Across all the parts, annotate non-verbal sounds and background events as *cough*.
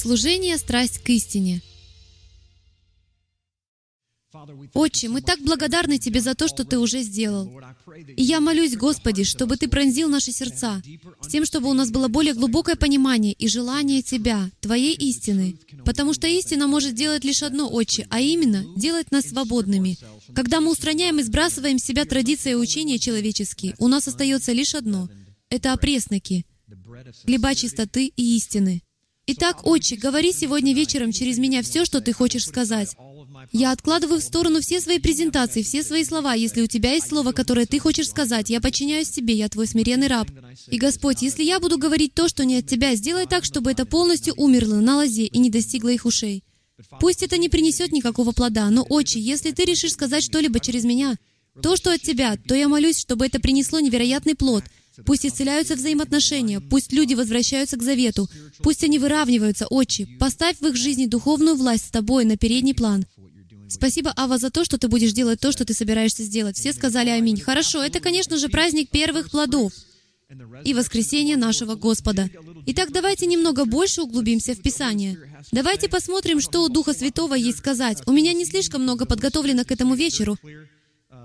Служение — страсть к истине. Отче, мы так благодарны Тебе за то, что Ты уже сделал. И я молюсь, Господи, чтобы Ты пронзил наши сердца, с тем, чтобы у нас было более глубокое понимание и желание Тебя, Твоей истины. Потому что истина может делать лишь одно, Отче, а именно делать нас свободными. Когда мы устраняем и сбрасываем с себя традиции и учения человеческие, у нас остается лишь одно — это опресноки, хлеба чистоты и истины. Итак, Отче, говори сегодня вечером через меня все, что Ты хочешь сказать. Я откладываю в сторону все свои презентации, все свои слова. Если у тебя есть слово, которое ты хочешь сказать, я подчиняюсь тебе, я твой смиренный раб. И, Господь, если я буду говорить то, что не от Тебя, сделай так, чтобы это полностью умерло на лозе и не достигло их ушей. Пусть это не принесет никакого плода, но, Отче, если Ты решишь сказать что-либо через меня, то, что от Тебя, то я молюсь, чтобы это принесло невероятный плод. Пусть исцеляются взаимоотношения, пусть люди возвращаются к завету, пусть они выравниваются, Отче. Поставь в их жизни духовную власть с Тобой на передний план. Спасибо, Ава, за то, что ты будешь делать то, что ты собираешься сделать. Все сказали аминь. Хорошо, это, конечно же, праздник первых плодов и воскресение нашего Господа. Итак, давайте немного больше углубимся в Писание. Давайте посмотрим, что у Духа Святого есть сказать. У меня не слишком много подготовлено к этому вечеру,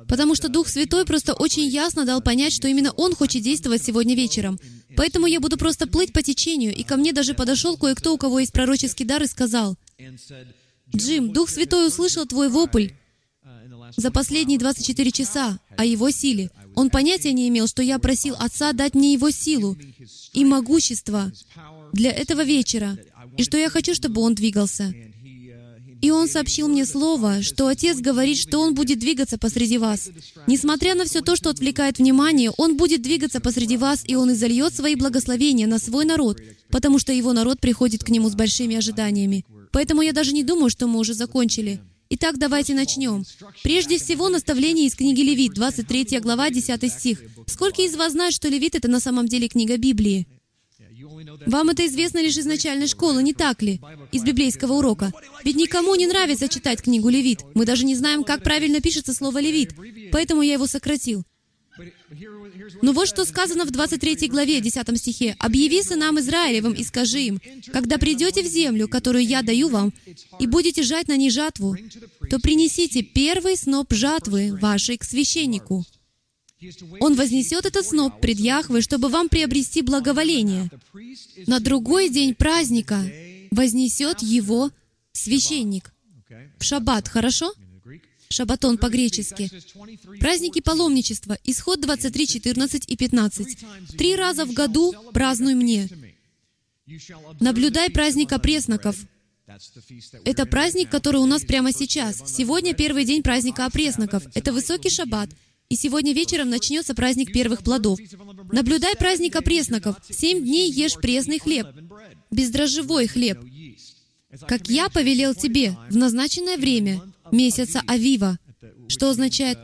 потому что Дух Святой просто очень ясно дал понять, что именно Он хочет действовать сегодня вечером. Поэтому я буду просто плыть по течению, и ко мне даже подошел кое-кто, у кого есть пророческий дар, и сказал, Джим, Дух Святой услышал твой вопль за последние 24 часа о Его силе. Он понятия не имел, что я просил Отца дать мне Его силу и могущество для этого вечера, и что я хочу, чтобы Он двигался. И он сообщил мне слово, что Отец говорит, что Он будет двигаться посреди вас. Несмотря на все то, что отвлекает внимание, Он будет двигаться посреди вас, и Он изольет свои благословения на свой народ, потому что Его народ приходит к Нему с большими ожиданиями. Поэтому я даже не думаю, что мы уже закончили. Итак, давайте начнем. Прежде всего, наставление из книги Левит, 23 глава, 10 стих. Сколько из вас знают, что Левит — это на самом деле книга Библии? Вам это известно лишь из начальной школы, не так ли? Из библейского урока. Ведь никому не нравится читать книгу Левит. Мы даже не знаем, как правильно пишется слово Левит. Поэтому я его сократил. Но вот что сказано в 23 главе, 10 стихе. «Объяви сынам Израилевым и скажи им, когда придете в землю, которую я даю вам, и будете жать на ней жатву, то принесите первый сноп жатвы вашей к священнику. Он вознесет этот сноп пред Яхвой, чтобы вам приобрести благоволение. На другой день праздника вознесет его священник. В шаббат, хорошо? Шабатон по-гречески. Праздники паломничества. Исход 23, 14 и 15. Три раза в году празднуй мне. Наблюдай праздник опресноков. Это праздник, который у нас прямо сейчас. Сегодня первый день праздника опресноков. Это высокий шаббат. И сегодня вечером начнется праздник первых плодов. Наблюдай праздник опресноков. Семь дней ешь пресный хлеб, бездрожжевой хлеб, как я повелел тебе в назначенное время, месяца Авива, что означает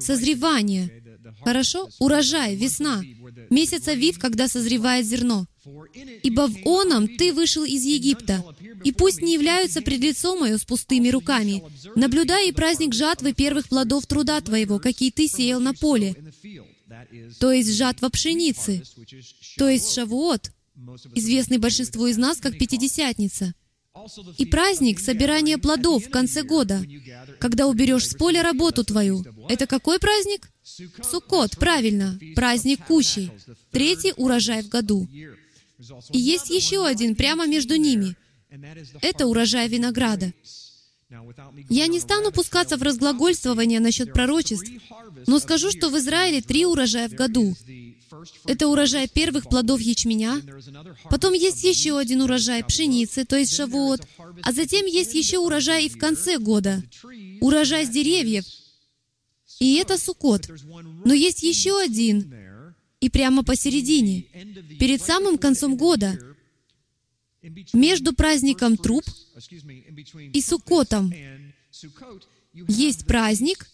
созревание. Хорошо? Урожай, весна. Месяц Авив, когда созревает зерно. «Ибо в оном ты вышел из Египта, и пусть не являются пред лицом мое с пустыми руками. Наблюдай и праздник жатвы первых плодов труда твоего, какие ты сеял на поле, то есть жатва пшеницы, то есть шавуот, известный большинству из нас как Пятидесятница. И праздник собирания плодов в конце года, когда уберешь с поля работу твою. Это какой праздник? Суккот, правильно, праздник кущей. Третий урожай в году. И есть еще один прямо между ними. Это урожай винограда. Я не стану пускаться в разглагольствование насчет пророчеств, но скажу, что в Израиле три урожая в году. Это урожай первых плодов ячменя, потом есть еще один урожай пшеницы, то есть шавуот, а затем есть еще урожай и в конце года, урожай с деревьев, и это сукот. Но есть еще один, и прямо посередине, перед самым концом года, между праздником труп и Суккотом, есть праздник,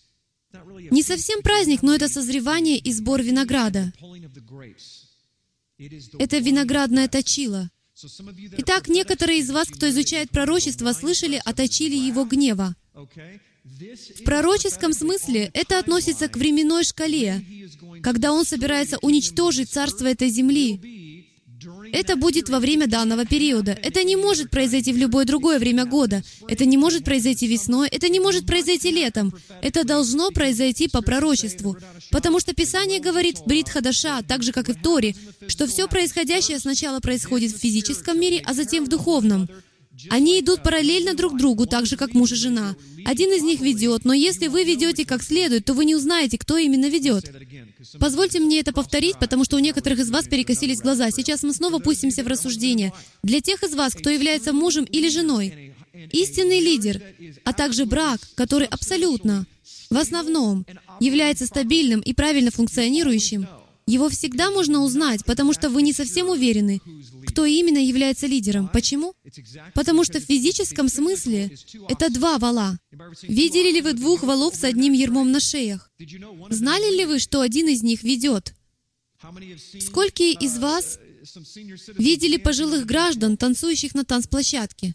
не совсем праздник, но это созревание и сбор винограда. Это виноградное точило. Итак, некоторые из вас, кто изучает пророчество, слышали о точиле его гнева. В пророческом смысле это относится к временной шкале, когда он собирается уничтожить царство этой земли Это будет во время данного периода. Это не может произойти в любое другое время года. Это не может произойти весной. Это не может произойти летом. Это должно произойти по пророчеству. Потому что Писание говорит в Брит Хадаша, так же, как и в Торе, что все происходящее сначала происходит в физическом мире, а затем в духовном. Они идут параллельно друг другу, так же, как муж и жена. Один из них ведет, но если вы ведете как следует, то вы не узнаете, кто именно ведет. Позвольте мне это повторить, потому что у некоторых из вас перекосились глаза. Сейчас мы снова пустимся в рассуждение. Для тех из вас, кто является мужем или женой, истинный лидер, а также брак, который абсолютно, в основном, является стабильным и правильно функционирующим, его всегда можно узнать, потому что вы не совсем уверены, кто именно является лидером. Почему? Потому что в физическом смысле это два вала. Видели ли вы двух валов с одним ермом на шеях? Знали ли вы, что один из них ведет? Сколько из вас видели пожилых граждан, танцующих на танцплощадке?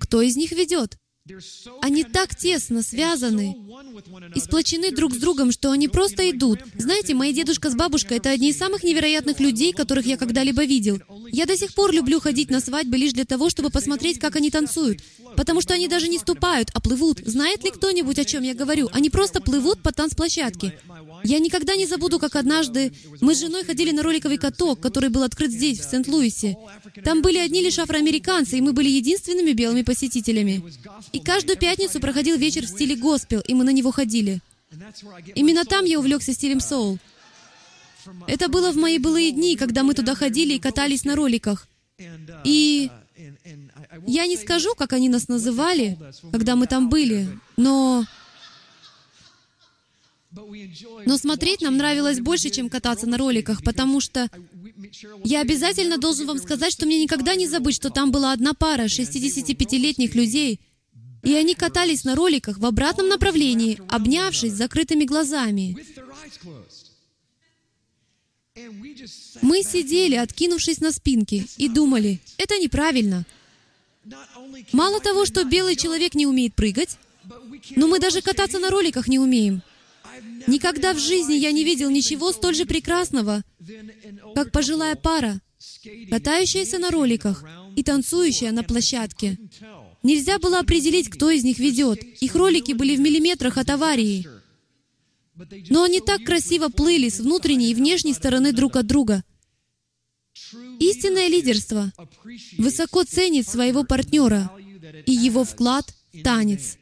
Кто из них ведет? Они так тесно связаны и сплочены друг с другом, что они просто идут. Знаете, мои дедушка с бабушкой — это одни из самых невероятных людей, которых я когда-либо видел. Я до сих пор люблю ходить на свадьбы лишь для того, чтобы посмотреть, как они танцуют. Потому что они даже не ступают, а плывут. Знает ли кто-нибудь, о чем я говорю? Они просто плывут по танцплощадке. Я никогда не забуду, как однажды мы с женой ходили на роликовый каток, который был открыт здесь, в Сент-Луисе. Там были одни лишь афроамериканцы, и мы были единственными белыми посетителями. И каждую пятницу проходил вечер в стиле госпел, и мы на него ходили. Именно там я увлекся стилем соул. Это было в мои былые дни, когда мы туда ходили и катались на роликах. И я не скажу, как они нас называли, когда мы там были, но но смотреть нам нравилось больше, чем кататься на роликах, потому что я обязательно должен вам сказать, что мне никогда не забыть, что там была одна пара 65-летних людей, и они катались на роликах в обратном направлении, обнявшись с закрытыми глазами. Мы сидели, откинувшись на спинки, и думали, это неправильно. Мало того, что белый человек не умеет прыгать, но мы даже кататься на роликах не умеем. Никогда в жизни я не видел ничего столь же прекрасного, как пожилая пара, катающаяся на роликах и танцующая на площадке. Нельзя было определить, кто из них ведет. Их ролики были в миллиметрах от аварии. Но они так красиво плыли с внутренней и внешней стороны друг от друга. Истинное лидерство высоко ценит своего партнера и его вклад в танец.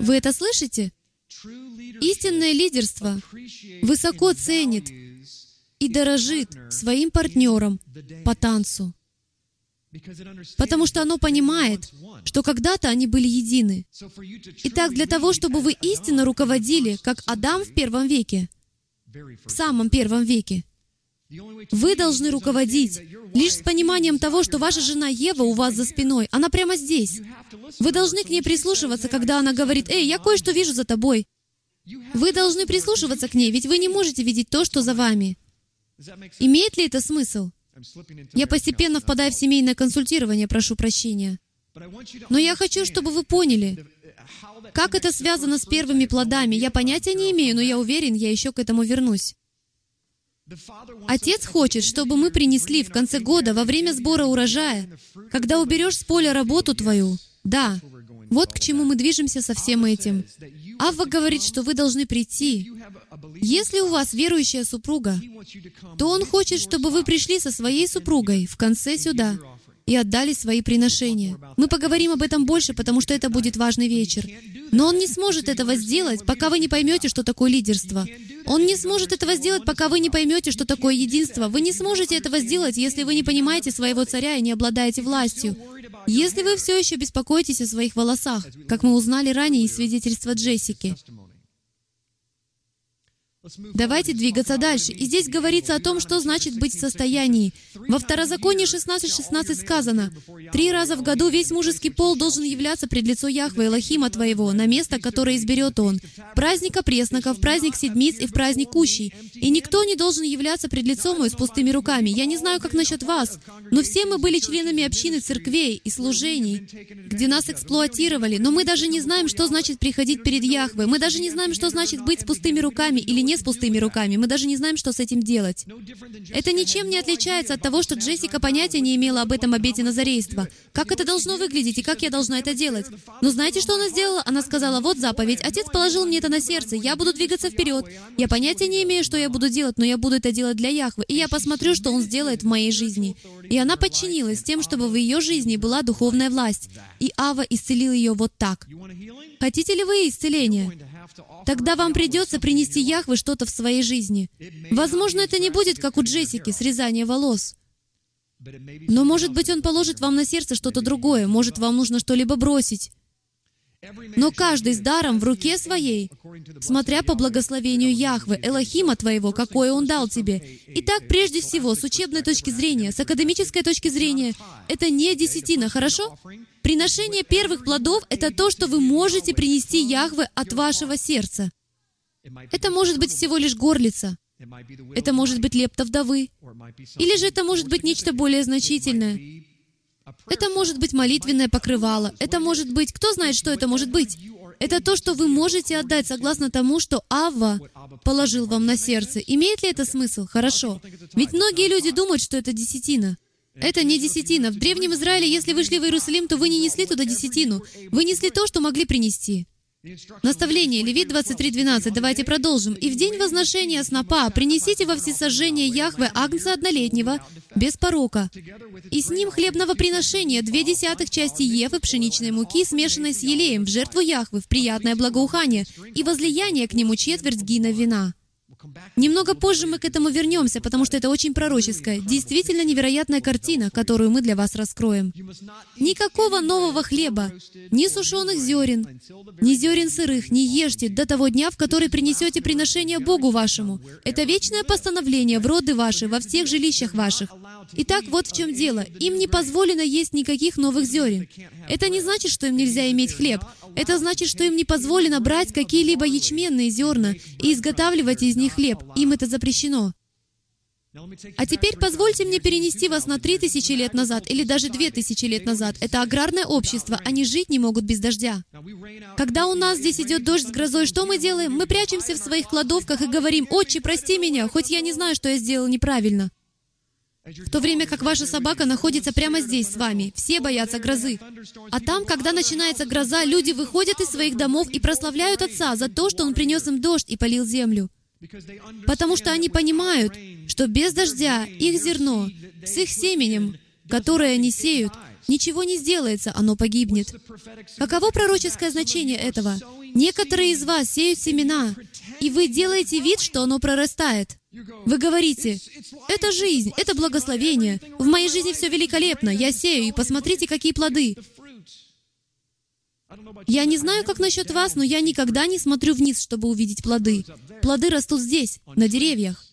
Вы это слышите? Истинное лидерство высоко ценит и дорожит своим партнером по танцу, потому что оно понимает, что когда-то они были едины. Итак, для того, чтобы вы истинно руководили, как Адам в первом веке, в самом первом веке, вы должны руководить лишь с пониманием того, что ваша жена Ева у вас за спиной. Она прямо здесь. Вы должны к ней прислушиваться, когда она говорит, «Эй, я кое-что вижу за тобой». Вы должны прислушиваться к ней, ведь вы не можете видеть то, что за вами. Имеет ли это смысл? Я постепенно впадаю в семейное консультирование, прошу прощения. Но я хочу, чтобы вы поняли, как это связано с первыми плодами. Я понятия не имею, но я уверен, я еще к этому вернусь. Отец хочет, чтобы мы принесли в конце года, во время сбора урожая, когда уберешь с поля работу твою. Да, вот к чему мы движемся со всем этим. Авва говорит, что вы должны прийти. Если у вас верующая супруга, то он хочет, чтобы вы пришли со своей супругой в конце сюда и отдали свои приношения. Мы поговорим об этом больше, потому что это будет важный вечер. Но он не сможет этого сделать, пока вы не поймете, что такое лидерство. Он не сможет этого сделать, пока вы не поймете, что такое единство. Вы не сможете этого сделать, если вы не понимаете своего царя и не обладаете властью. Если вы все еще беспокоитесь о своих волосах, как мы узнали ранее из свидетельства Джессики, Давайте двигаться дальше. И здесь говорится о том, что значит быть в состоянии. Во Второзаконии 16.16 16 сказано, «Три раза в году весь мужеский пол должен являться пред лицо Яхве Элохима твоего, на место, которое изберет он, праздник опресноков, в праздник седмиц и в праздник кущий. И никто не должен являться пред лицом мой с пустыми руками. Я не знаю, как насчет вас, но все мы были членами общины церквей и служений, где нас эксплуатировали, но мы даже не знаем, что значит приходить перед Яхве. Мы даже не знаем, что значит быть с пустыми руками или не с пустыми руками. Мы даже не знаем, что с этим делать. Это ничем не отличается от того, что Джессика понятия не имела об этом обете назарейства. Как это должно выглядеть и как я должна это делать? Но знаете, что она сделала? Она сказала, вот заповедь, Отец положил мне это на сердце, я буду двигаться вперед. Я понятия не имею, что я буду делать, но я буду это делать для Яхвы, и я посмотрю, что Он сделает в моей жизни. И она подчинилась тем, чтобы в ее жизни была духовная власть. И Ава исцелил ее вот так. Хотите ли вы исцеления? Тогда вам придется принести Яхве что-то в своей жизни. Возможно, это не будет, как у Джессики, срезание волос. Но, может быть, Он положит вам на сердце что-то другое. Может, вам нужно что-либо бросить. Но каждый с даром в руке своей, смотря по благословению Яхвы, Элохима твоего, какое Он дал тебе. Итак, прежде всего, с учебной точки зрения, с академической точки зрения, это не десятина, хорошо? Приношение первых плодов — это то, что вы можете принести Яхве от вашего сердца. Это может быть всего лишь горлица. Это может быть лепта вдовы. Или же это может быть нечто более значительное. Это может быть молитвенное покрывало. Это может быть... Кто знает, что это может быть? Это то, что вы можете отдать согласно тому, что Авва положил вам на сердце. Имеет ли это смысл? Хорошо. Ведь многие люди думают, что это десятина. Это не десятина. В Древнем Израиле, если вы шли в Иерусалим, то вы не несли туда десятину. Вы несли то, что могли принести. Наставление, Левит 23.12. Давайте продолжим. «И в день возношения снопа принесите во всесожжение Яхве агнца однолетнего, без порока, и с ним хлебного приношения две десятых части ефы пшеничной муки, смешанной с елеем, в жертву Яхвы, в приятное благоухание, и возлияние к нему четверть гина вина». Немного позже мы к этому вернемся, потому что это очень пророческая, действительно невероятная картина, которую мы для вас раскроем. Никакого нового хлеба, ни сушеных зерен, ни зерен сырых не ешьте до того дня, в который принесете приношение Богу вашему. Это вечное постановление в роды ваши, во всех жилищах ваших. Итак, вот в чем дело. Им не позволено есть никаких новых зерен. Это не значит, что им нельзя иметь хлеб. Это значит, что им не позволено брать какие-либо ячменные зерна и изготавливать из них хлеб. Им это запрещено. А теперь позвольте мне перенести вас на три тысячи лет назад или даже две тысячи лет назад. Это аграрное общество, они жить не могут без дождя. Когда у нас здесь идет дождь с грозой, что мы делаем? Мы прячемся в своих кладовках и говорим, «Отче, прости меня, хоть я не знаю, что я сделал неправильно». В то время как ваша собака находится прямо здесь с вами. Все боятся грозы. А там, когда начинается гроза, люди выходят из своих домов и прославляют Отца за то, что Он принес им дождь и полил землю. Потому что они понимают, что без дождя их зерно с их семенем, которое они сеют, ничего не сделается, оно погибнет. Каково пророческое значение этого? Некоторые из вас сеют семена, и вы делаете вид, что оно прорастает. Вы говорите, это жизнь, это благословение. В моей жизни все великолепно. Я сею, и посмотрите, какие плоды. Я не знаю, как насчет вас, но я никогда не смотрю вниз, чтобы увидеть плоды. Плоды растут здесь, на деревьях.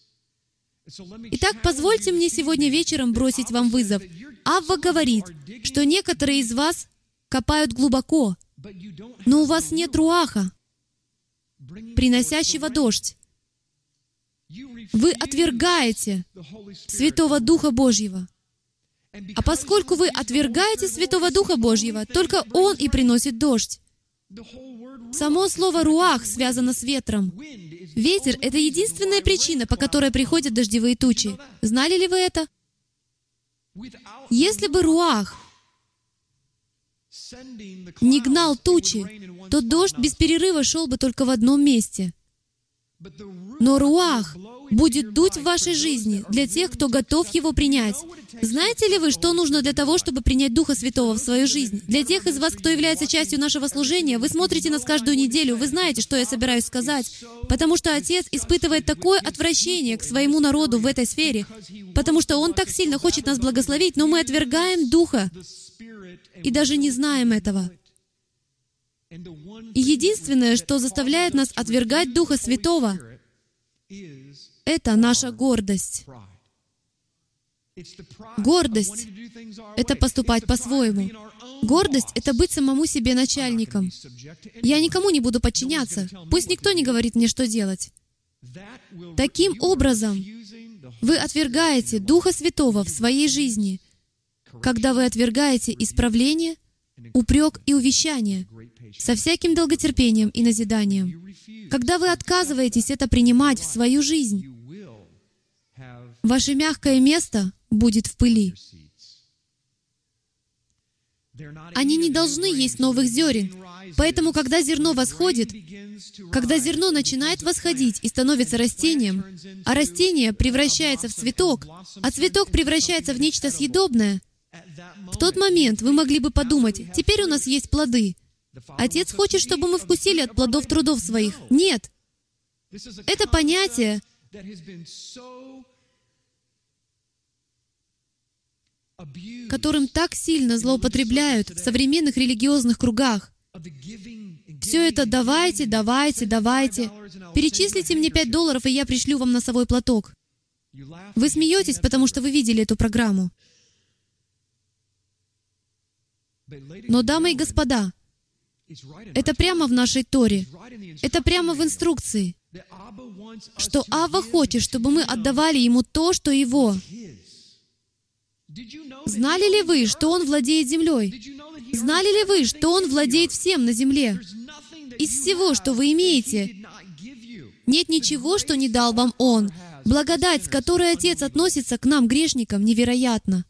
Итак, позвольте мне сегодня вечером бросить вам вызов. Авва говорит, что некоторые из вас копают глубоко, но у вас нет руаха, приносящего дождь. Вы отвергаете Святого Духа Божьего. А поскольку вы отвергаете Святого Духа Божьего, только Он и приносит дождь. Само слово «руах» связано с ветром. Ветер — это единственная причина, по которой приходят дождевые тучи. Знали ли вы это? Если бы руах не гнал тучи, то дождь без перерыва шел бы только в одном месте — но руах будет дуть в вашей жизни для тех, кто готов его принять. Знаете ли вы, что нужно для того, чтобы принять Духа Святого в свою жизнь? Для тех из вас, кто является частью нашего служения, вы смотрите нас каждую неделю, вы знаете, что я собираюсь сказать. Потому что Отец испытывает такое отвращение к своему народу в этой сфере, потому что Он так сильно хочет нас благословить, но мы отвергаем Духа и даже не знаем этого. И единственное, что заставляет нас отвергать Духа Святого, это наша гордость. Гордость — это поступать по-своему. Гордость — это быть самому себе начальником. Я никому не буду подчиняться. Пусть никто не говорит мне, что делать. Таким образом, вы отвергаете Духа Святого в своей жизни, когда вы отвергаете исправление, упрек и увещание, со всяким долготерпением и назиданием. Когда вы отказываетесь это принимать в свою жизнь, ваше мягкое место будет в пыли. Они не должны есть новых зерен. Поэтому, когда зерно восходит, когда зерно начинает восходить и становится растением, а растение превращается в цветок, а цветок превращается в нечто съедобное, в тот момент вы могли бы подумать, теперь у нас есть плоды. Отец хочет, чтобы мы вкусили от плодов трудов своих. Нет. Это понятие, которым так сильно злоупотребляют в современных религиозных кругах. Все это давайте, давайте, давайте. Перечислите мне 5 долларов, и я пришлю вам носовой платок. Вы смеетесь, потому что вы видели эту программу. Но, дамы и господа, это прямо в нашей Торе. Это прямо в инструкции. Что Ава хочет, чтобы мы отдавали Ему то, что Его. Знали ли вы, что Он владеет землей? Знали ли вы, что Он владеет всем на земле? Из всего, что вы имеете, нет ничего, что не дал вам Он. Благодать, с которой Отец относится к нам, грешникам, невероятна.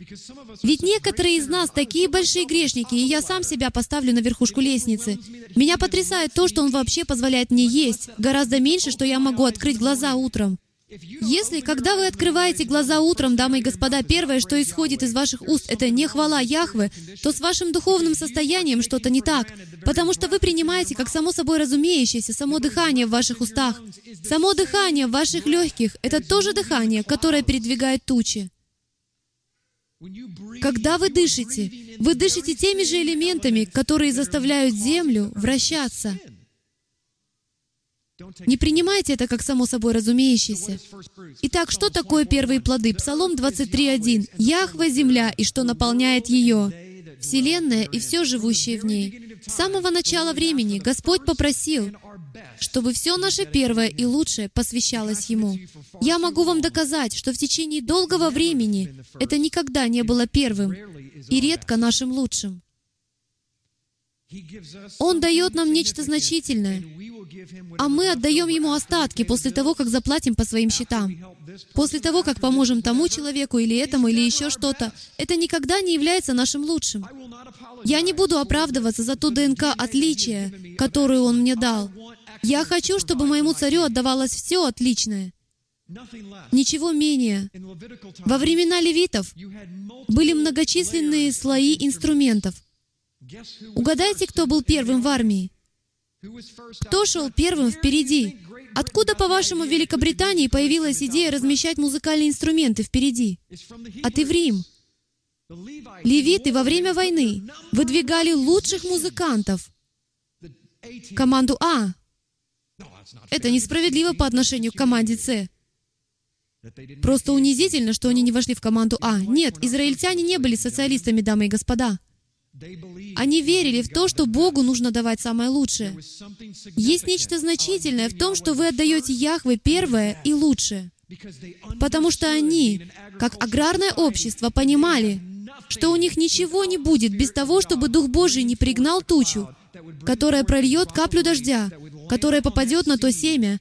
Ведь некоторые из нас такие большие грешники, и я сам себя поставлю на верхушку лестницы. Меня потрясает то, что Он вообще позволяет мне есть, гораздо меньше, что я могу открыть глаза утром. Если, когда вы открываете глаза утром, дамы и господа, первое, что исходит из ваших уст, это не хвала Яхвы, то с вашим духовным состоянием что-то не так, потому что вы принимаете как само собой разумеющееся само дыхание в ваших устах. Само дыхание в ваших легких — это тоже дыхание, которое передвигает тучи. Когда вы дышите, вы дышите теми же элементами, которые заставляют Землю вращаться. Не принимайте это как само собой разумеющееся. Итак, что такое первые плоды? Псалом 23.1. «Яхва — земля, и что наполняет ее, Вселенная и все живущее в ней». С самого начала времени Господь попросил, чтобы все наше первое и лучшее посвящалось Ему. Я могу вам доказать, что в течение долгого времени это никогда не было первым и редко нашим лучшим. Он дает нам нечто значительное, а мы отдаем Ему остатки после того, как заплатим по своим счетам. После того, как поможем тому человеку или этому, или еще что-то, это никогда не является нашим лучшим. Я не буду оправдываться за ту ДНК отличия, которую Он мне дал. Я хочу, чтобы моему царю отдавалось все отличное. Ничего менее. Во времена левитов были многочисленные слои инструментов. Угадайте, кто был первым в армии? Кто шел первым впереди? Откуда, по-вашему, в Великобритании появилась идея размещать музыкальные инструменты впереди? От Иврим. Левиты во время войны выдвигали лучших музыкантов. Команду А. Это несправедливо по отношению к команде С. Просто унизительно, что они не вошли в команду А. Нет, израильтяне не были социалистами, дамы и господа. Они верили в то, что Богу нужно давать самое лучшее. Есть нечто значительное в том, что вы отдаете Яхве первое и лучшее. Потому что они, как аграрное общество, понимали, что у них ничего не будет без того, чтобы Дух Божий не пригнал тучу, которая прольет каплю дождя, которая попадет на то семя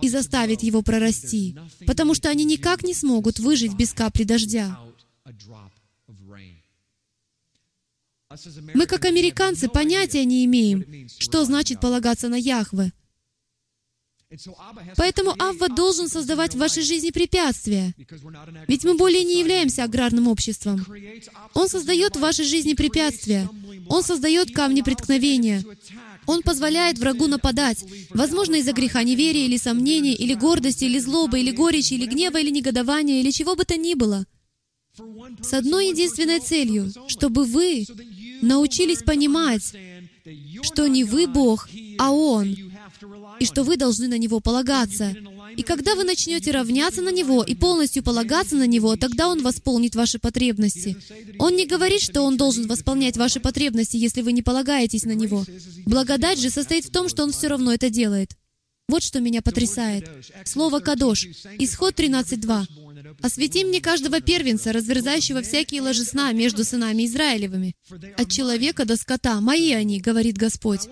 и заставит его прорасти, потому что они никак не смогут выжить без капли дождя. Мы, как американцы, понятия не имеем, что значит полагаться на Яхве. Поэтому Авва должен создавать в вашей жизни препятствия. Ведь мы более не являемся аграрным обществом. Он создает в вашей жизни препятствия. Он создает камни преткновения. Он позволяет врагу нападать, возможно, из-за греха неверия, или сомнения, или гордости, или злобы, или горечи, или гнева, или негодования, или чего бы то ни было. С одной единственной целью, чтобы вы научились понимать, что не вы Бог, а Он, и что вы должны на Него полагаться. И когда вы начнете равняться на Него и полностью полагаться на Него, тогда Он восполнит ваши потребности. Он не говорит, что Он должен восполнять ваши потребности, если вы не полагаетесь на Него. Благодать же состоит в том, что Он все равно это делает. Вот что меня потрясает. Слово «кадош». Исход 13.2. Освети мне каждого первенца, разверзающего всякие ложесна между сынами Израилевыми. От человека до скота. Мои они, говорит Господь.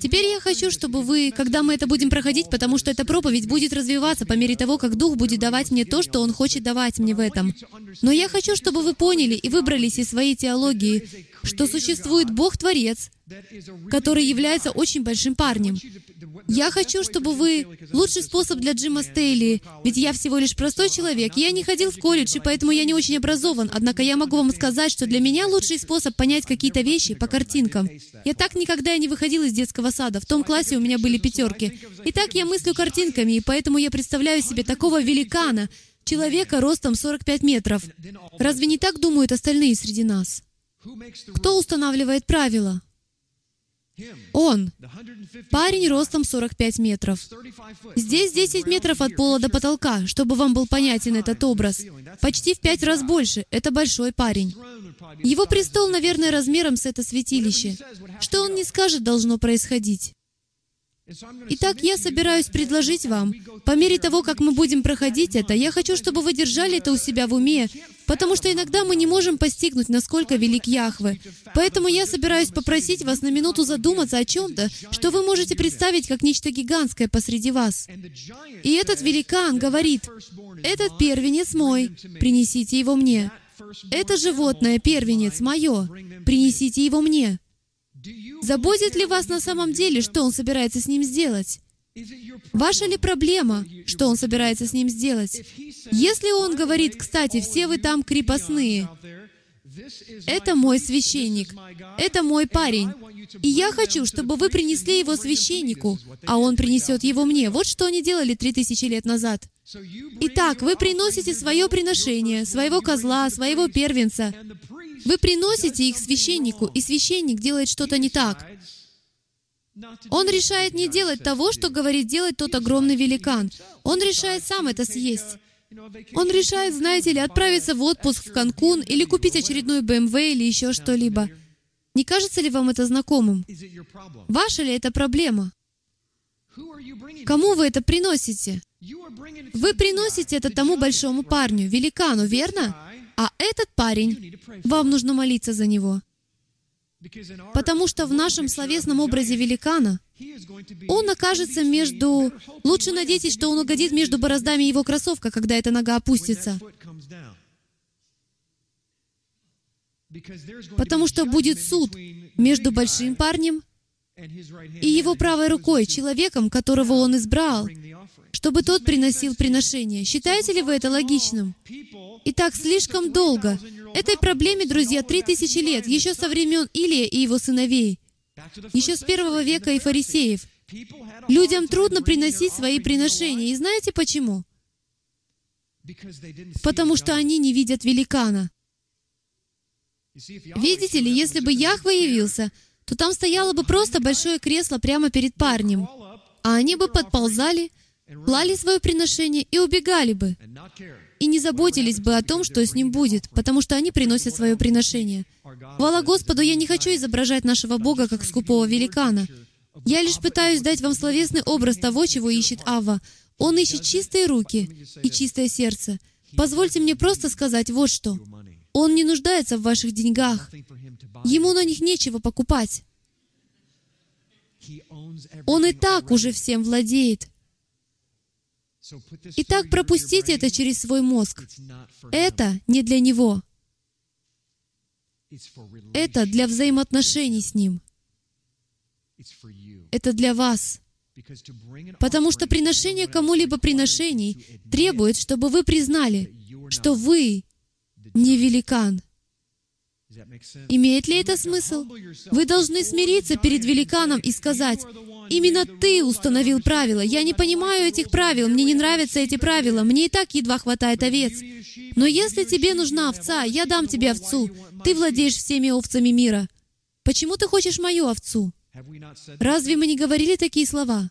Теперь я хочу, чтобы вы, когда мы это будем проходить, потому что эта проповедь будет развиваться по мере того, как Дух будет давать мне то, что Он хочет давать мне в этом. Но я хочу, чтобы вы поняли и выбрались из своей теологии, что существует Бог-творец, который является очень большим парнем. Я хочу, чтобы вы... Лучший способ для Джима Стейли, ведь я всего лишь простой человек, я не ходил в колледж, и поэтому я не очень образован, однако я могу вам сказать, что для меня лучший способ понять какие-то вещи по картинкам. Я так никогда и не выходил из детского сада. В том классе у меня были пятерки. И так я мыслю картинками, и поэтому я представляю себе такого великана, человека ростом 45 метров. Разве не так думают остальные среди нас? Кто устанавливает правила? Он. Парень ростом 45 метров. Здесь 10 метров от пола до потолка, чтобы вам был понятен этот образ. Почти в пять раз больше. Это большой парень. Его престол, наверное, размером с это святилище. Что он не скажет, должно происходить. Итак, я собираюсь предложить вам, по мере того, как мы будем проходить это, я хочу, чтобы вы держали это у себя в уме, потому что иногда мы не можем постигнуть, насколько велик Яхве. Поэтому я собираюсь попросить вас на минуту задуматься о чем-то, что вы можете представить как нечто гигантское посреди вас. И этот великан говорит, «Этот первенец мой, принесите его мне. Это животное, первенец, мое, принесите его мне». Заботит ли вас на самом деле, что он собирается с ним сделать? Ваша ли проблема, что он собирается с ним сделать? Если он говорит, кстати, все вы там крепостные, это мой священник, это мой парень, и я хочу, чтобы вы принесли его священнику, а он принесет его мне. Вот что они делали три тысячи лет назад. Итак, вы приносите свое приношение, своего козла, своего первенца, вы приносите их священнику, и священник делает что-то не так. Он решает не делать того, что говорит делать тот огромный великан. Он решает сам это съесть. Он решает, знаете ли, отправиться в отпуск в Канкун или купить очередную БМВ или еще что-либо. Не кажется ли вам это знакомым? Ваша ли это проблема? Кому вы это приносите? Вы приносите это тому большому парню, великану, верно? А этот парень, вам нужно молиться за него. Потому что в нашем словесном образе великана он окажется между... Лучше надейтесь, что он угодит между бороздами его кроссовка, когда эта нога опустится. Потому что будет суд между большим парнем и его правой рукой, человеком, которого он избрал, чтобы тот приносил приношение. Считаете ли вы это логичным? Итак, слишком долго. Этой проблеме, друзья, три тысячи лет, еще со времен Илия и его сыновей, еще с первого века и фарисеев. Людям трудно приносить свои приношения. И знаете почему? Потому что они не видят великана. Видите ли, если бы Яхва явился, то там стояло бы просто большое кресло прямо перед парнем, а они бы подползали, клали свое приношение и убегали бы, и не заботились бы о том, что с ним будет, потому что они приносят свое приношение. Хвала Господу, я не хочу изображать нашего Бога как скупого великана. Я лишь пытаюсь дать вам словесный образ того, чего ищет Ава. Он ищет чистые руки и чистое сердце. Позвольте мне просто сказать вот что. Он не нуждается в ваших деньгах. Ему на них нечего покупать. Он и так уже всем владеет. Итак, пропустите это через свой мозг. Это не для него. Это для взаимоотношений с Ним. Это для вас. Потому что приношение кому-либо приношений требует, чтобы вы признали, что вы не великан. Имеет ли это смысл? Вы должны смириться перед великаном и сказать, «Именно ты установил правила. Я не понимаю этих правил, мне не нравятся эти правила, мне и так едва хватает овец. Но если тебе нужна овца, я дам тебе овцу. Ты владеешь всеми овцами мира. Почему ты хочешь мою овцу?» Разве мы не говорили такие слова?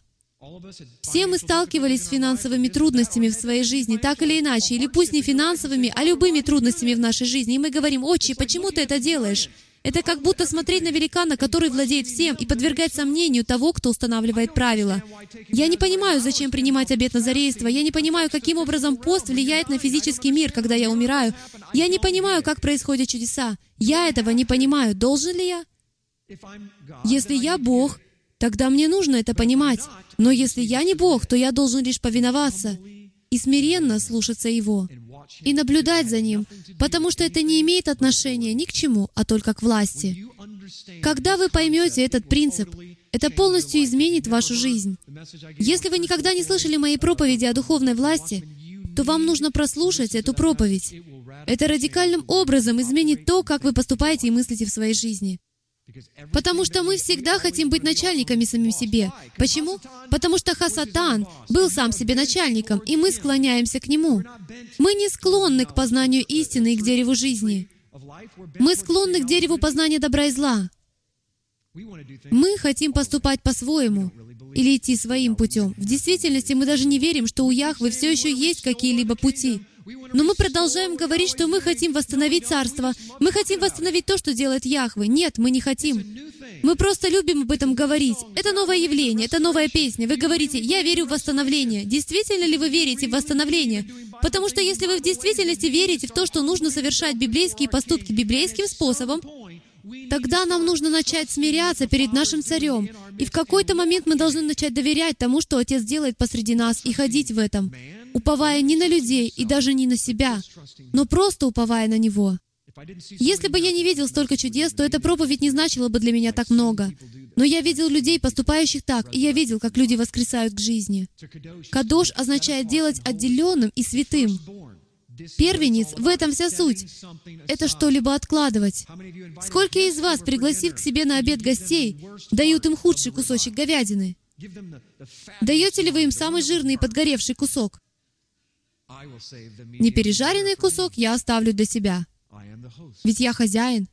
Все мы сталкивались с финансовыми трудностями в своей жизни, так или иначе, или пусть не финансовыми, а любыми трудностями в нашей жизни. И мы говорим, «Отче, почему ты это делаешь?» Это как будто смотреть на великана, который владеет всем, и подвергать сомнению того, кто устанавливает правила. Я не понимаю, зачем принимать обет назарейства. Я не понимаю, каким образом пост влияет на физический мир, когда я умираю. Я не понимаю, как происходят чудеса. Я этого не понимаю. Должен ли я? Если я Бог, тогда мне нужно это понимать. Но если я не Бог, то я должен лишь повиноваться и смиренно слушаться Его и наблюдать за Ним, потому что это не имеет отношения ни к чему, а только к власти. Когда вы поймете этот принцип, это полностью изменит вашу жизнь. Если вы никогда не слышали моей проповеди о духовной власти, то вам нужно прослушать эту проповедь. Это радикальным образом изменит то, как вы поступаете и мыслите в своей жизни. Потому что мы всегда хотим быть начальниками самим себе. Почему? Потому что Хасатан был сам себе начальником, и мы склоняемся к нему. Мы не склонны к познанию истины и к дереву жизни. Мы склонны к дереву познания добра и зла. Мы хотим поступать по-своему или идти своим путем. В действительности мы даже не верим, что у Яхвы все еще есть какие-либо пути. Но мы продолжаем говорить, что мы хотим восстановить царство. Мы хотим восстановить то, что делает Яхвы. Нет, мы не хотим. Мы просто любим об этом говорить. Это новое явление, это новая песня. Вы говорите, я верю в восстановление. Действительно ли вы верите в восстановление? Потому что если вы в действительности верите в то, что нужно совершать библейские поступки библейским способом, Тогда нам нужно начать смиряться перед нашим царем. И в какой-то момент мы должны начать доверять тому, что Отец делает посреди нас, и ходить в этом уповая не на людей и даже не на себя, но просто уповая на Него. Если бы я не видел столько чудес, то эта проповедь не значила бы для меня так много. Но я видел людей, поступающих так, и я видел, как люди воскресают к жизни. Кадош означает делать отделенным и святым. Первенец, в этом вся суть. Это что-либо откладывать. Сколько из вас, пригласив к себе на обед гостей, дают им худший кусочек говядины? Даете ли вы им самый жирный и подгоревший кусок? Непережаренный кусок я оставлю для себя. Ведь я хозяин.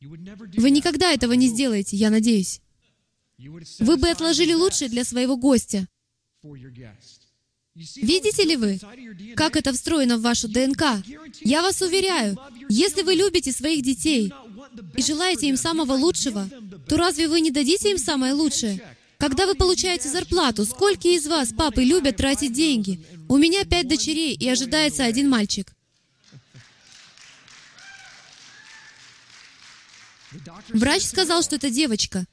Вы никогда этого не сделаете, я надеюсь. Вы бы отложили лучшее для своего гостя. Видите ли вы, как это встроено в вашу ДНК? Я вас уверяю, если вы любите своих детей и желаете им самого лучшего, то разве вы не дадите им самое лучшее? Когда вы получаете зарплату, сколько из вас, папы, любят тратить деньги? У меня пять дочерей, и ожидается один мальчик. Врач сказал, что это девочка.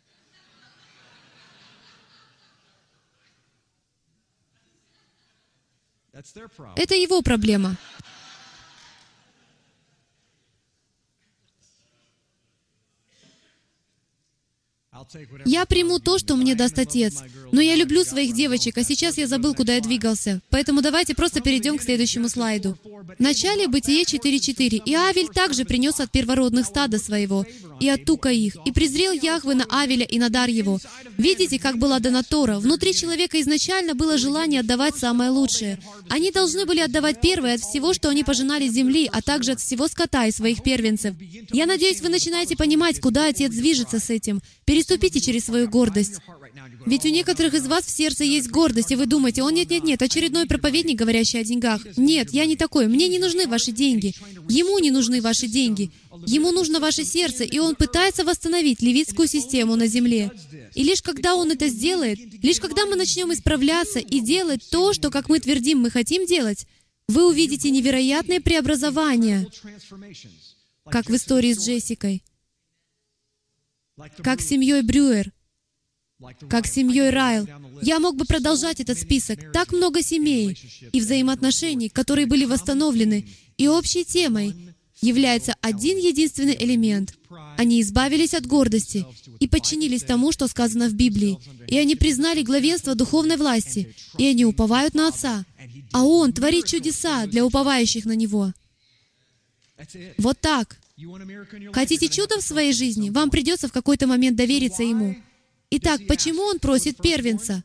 Это его проблема. Я приму то, что мне даст Отец. Но я люблю своих девочек, а сейчас я забыл, куда я двигался. Поэтому давайте просто перейдем к следующему слайду. В начале Бытие 4.4. «И Авель также принес от первородных стада своего, и от тука их, и презрел Яхвы на Авеля и на дар его». Видите, как была дана Тора? Внутри человека изначально было желание отдавать самое лучшее. Они должны были отдавать первое от всего, что они пожинали земли, а также от всего скота и своих первенцев. Я надеюсь, вы начинаете понимать, куда Отец движется с этим. Переступите через свою гордость. Ведь у некоторых из вас в сердце есть гордость, и вы думаете, он нет-нет-нет, очередной проповедник, говорящий о деньгах. Нет, я не такой, мне не нужны ваши деньги. Ему не нужны ваши деньги. Ему нужно ваше сердце, и он пытается восстановить левитскую систему на земле. И лишь когда он это сделает, лишь когда мы начнем исправляться и делать то, что, как мы твердим, мы хотим делать, вы увидите невероятные преобразования, как в истории с Джессикой, как семьей Брюер, как семьей Райл. Я мог бы продолжать этот список. Так много семей и взаимоотношений, которые были восстановлены, и общей темой является один единственный элемент. Они избавились от гордости и подчинились тому, что сказано в Библии. И они признали главенство духовной власти, и они уповают на Отца. А Он творит чудеса для уповающих на Него. Вот так. Хотите чудо в своей жизни? Вам придется в какой-то момент довериться Ему. Итак, почему он просит первенца?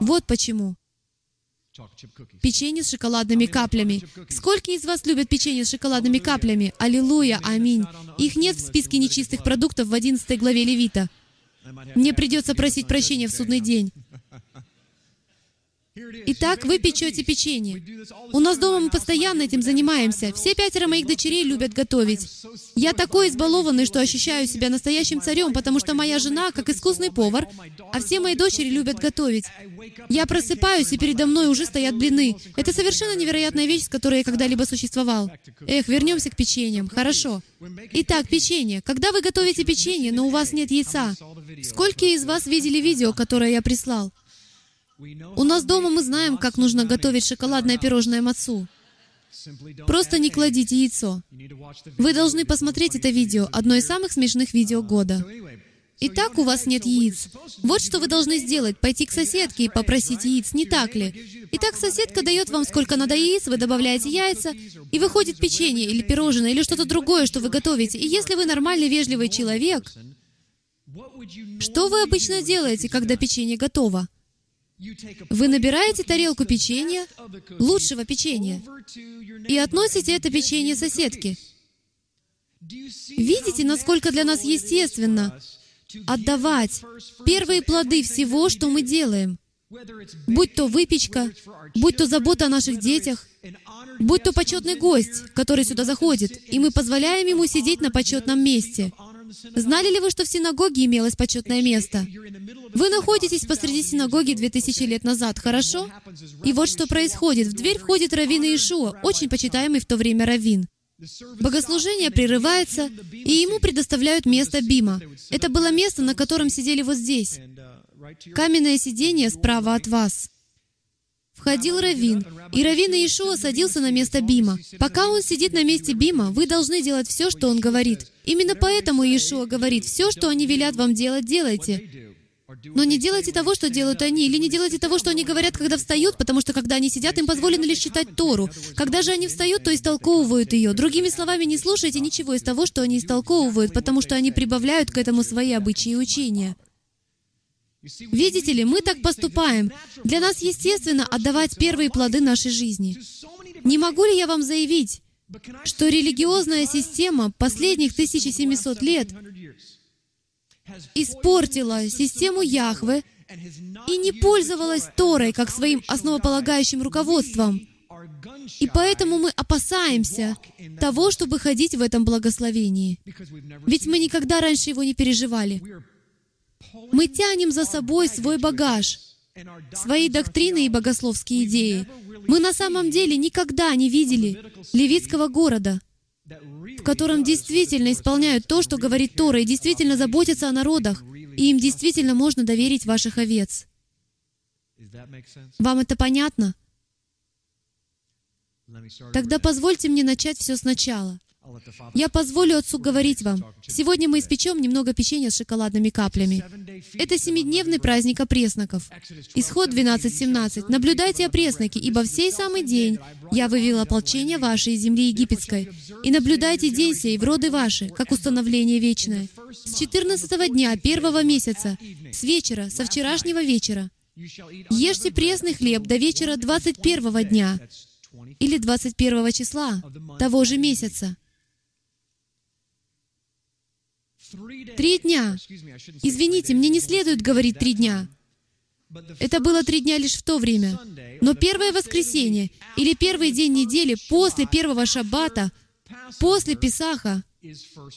Вот почему. Печенье с шоколадными каплями. Сколько из вас любят печенье с шоколадными каплями? Аллилуйя, аминь. Их нет в списке нечистых продуктов в 11 главе Левита. Мне придется просить прощения в судный день. *laughs* Итак, вы печете печенье. У нас дома мы постоянно этим занимаемся. Все пятеро моих дочерей любят готовить. Я такой избалованный, что ощущаю себя настоящим царем, потому что моя жена как искусный повар, а все мои дочери любят готовить. Я просыпаюсь, и передо мной уже стоят блины. Это совершенно невероятная вещь, с которой я когда-либо существовал. Эх, вернемся к печеньям. Хорошо. Итак, печенье. Когда вы готовите печенье, но у вас нет яйца, сколько из вас видели видео, которое я прислал? У нас дома мы знаем, как нужно готовить шоколадное пирожное мацу. Просто не кладите яйцо. Вы должны посмотреть это видео, одно из самых смешных видео года. Итак, у вас нет яиц. Вот что вы должны сделать. Пойти к соседке и попросить яиц, не так ли? Итак, соседка дает вам сколько надо яиц, вы добавляете яйца, и выходит печенье или пирожное, или что-то другое, что вы готовите. И если вы нормальный, вежливый человек, что вы обычно делаете, когда печенье готово? Вы набираете тарелку печенья, лучшего печенья, и относите это печенье соседке. Видите, насколько для нас естественно отдавать первые плоды всего, что мы делаем? Будь то выпечка, будь то забота о наших детях, будь то почетный гость, который сюда заходит, и мы позволяем ему сидеть на почетном месте — Знали ли вы, что в синагоге имелось почетное место? Вы находитесь посреди синагоги 2000 лет назад, хорошо? И вот что происходит. В дверь входит Равин Иешуа, очень почитаемый в то время Равин. Богослужение прерывается, и ему предоставляют место Бима. Это было место, на котором сидели вот здесь. Каменное сиденье справа от вас входил Равин, и Равин Иешуа садился на место Бима. Пока он сидит на месте Бима, вы должны делать все, что он говорит. Именно поэтому Иешуа говорит, все, что они велят вам делать, делайте. Но не делайте того, что делают они, или не делайте того, что они говорят, когда встают, потому что когда они сидят, им позволено лишь читать Тору. Когда же они встают, то истолковывают ее. Другими словами, не слушайте ничего из того, что они истолковывают, потому что они прибавляют к этому свои обычаи и учения. Видите ли, мы так поступаем. Для нас естественно отдавать первые плоды нашей жизни. Не могу ли я вам заявить, что религиозная система последних 1700 лет испортила систему Яхве и не пользовалась Торой как своим основополагающим руководством. И поэтому мы опасаемся того, чтобы ходить в этом благословении. Ведь мы никогда раньше его не переживали. Мы тянем за собой свой багаж, свои доктрины и богословские идеи. Мы на самом деле никогда не видели левитского города, в котором действительно исполняют то, что говорит Тора, и действительно заботятся о народах, и им действительно можно доверить ваших овец. Вам это понятно? Тогда позвольте мне начать все сначала. Я позволю Отцу говорить вам. Сегодня мы испечем немного печенья с шоколадными каплями. Это семидневный праздник опресноков. Исход 12.17. «Наблюдайте опресноки, ибо в сей самый день я вывел ополчение ваше из земли египетской. И наблюдайте день сей в роды ваши, как установление вечное. С 14 дня первого месяца, с вечера, со вчерашнего вечера. Ешьте пресный хлеб до вечера 21 дня, или 21 числа того же месяца. Три дня. Извините, мне не следует говорить три дня. Это было три дня лишь в то время. Но первое воскресенье или первый день недели после первого шаббата, после Песаха,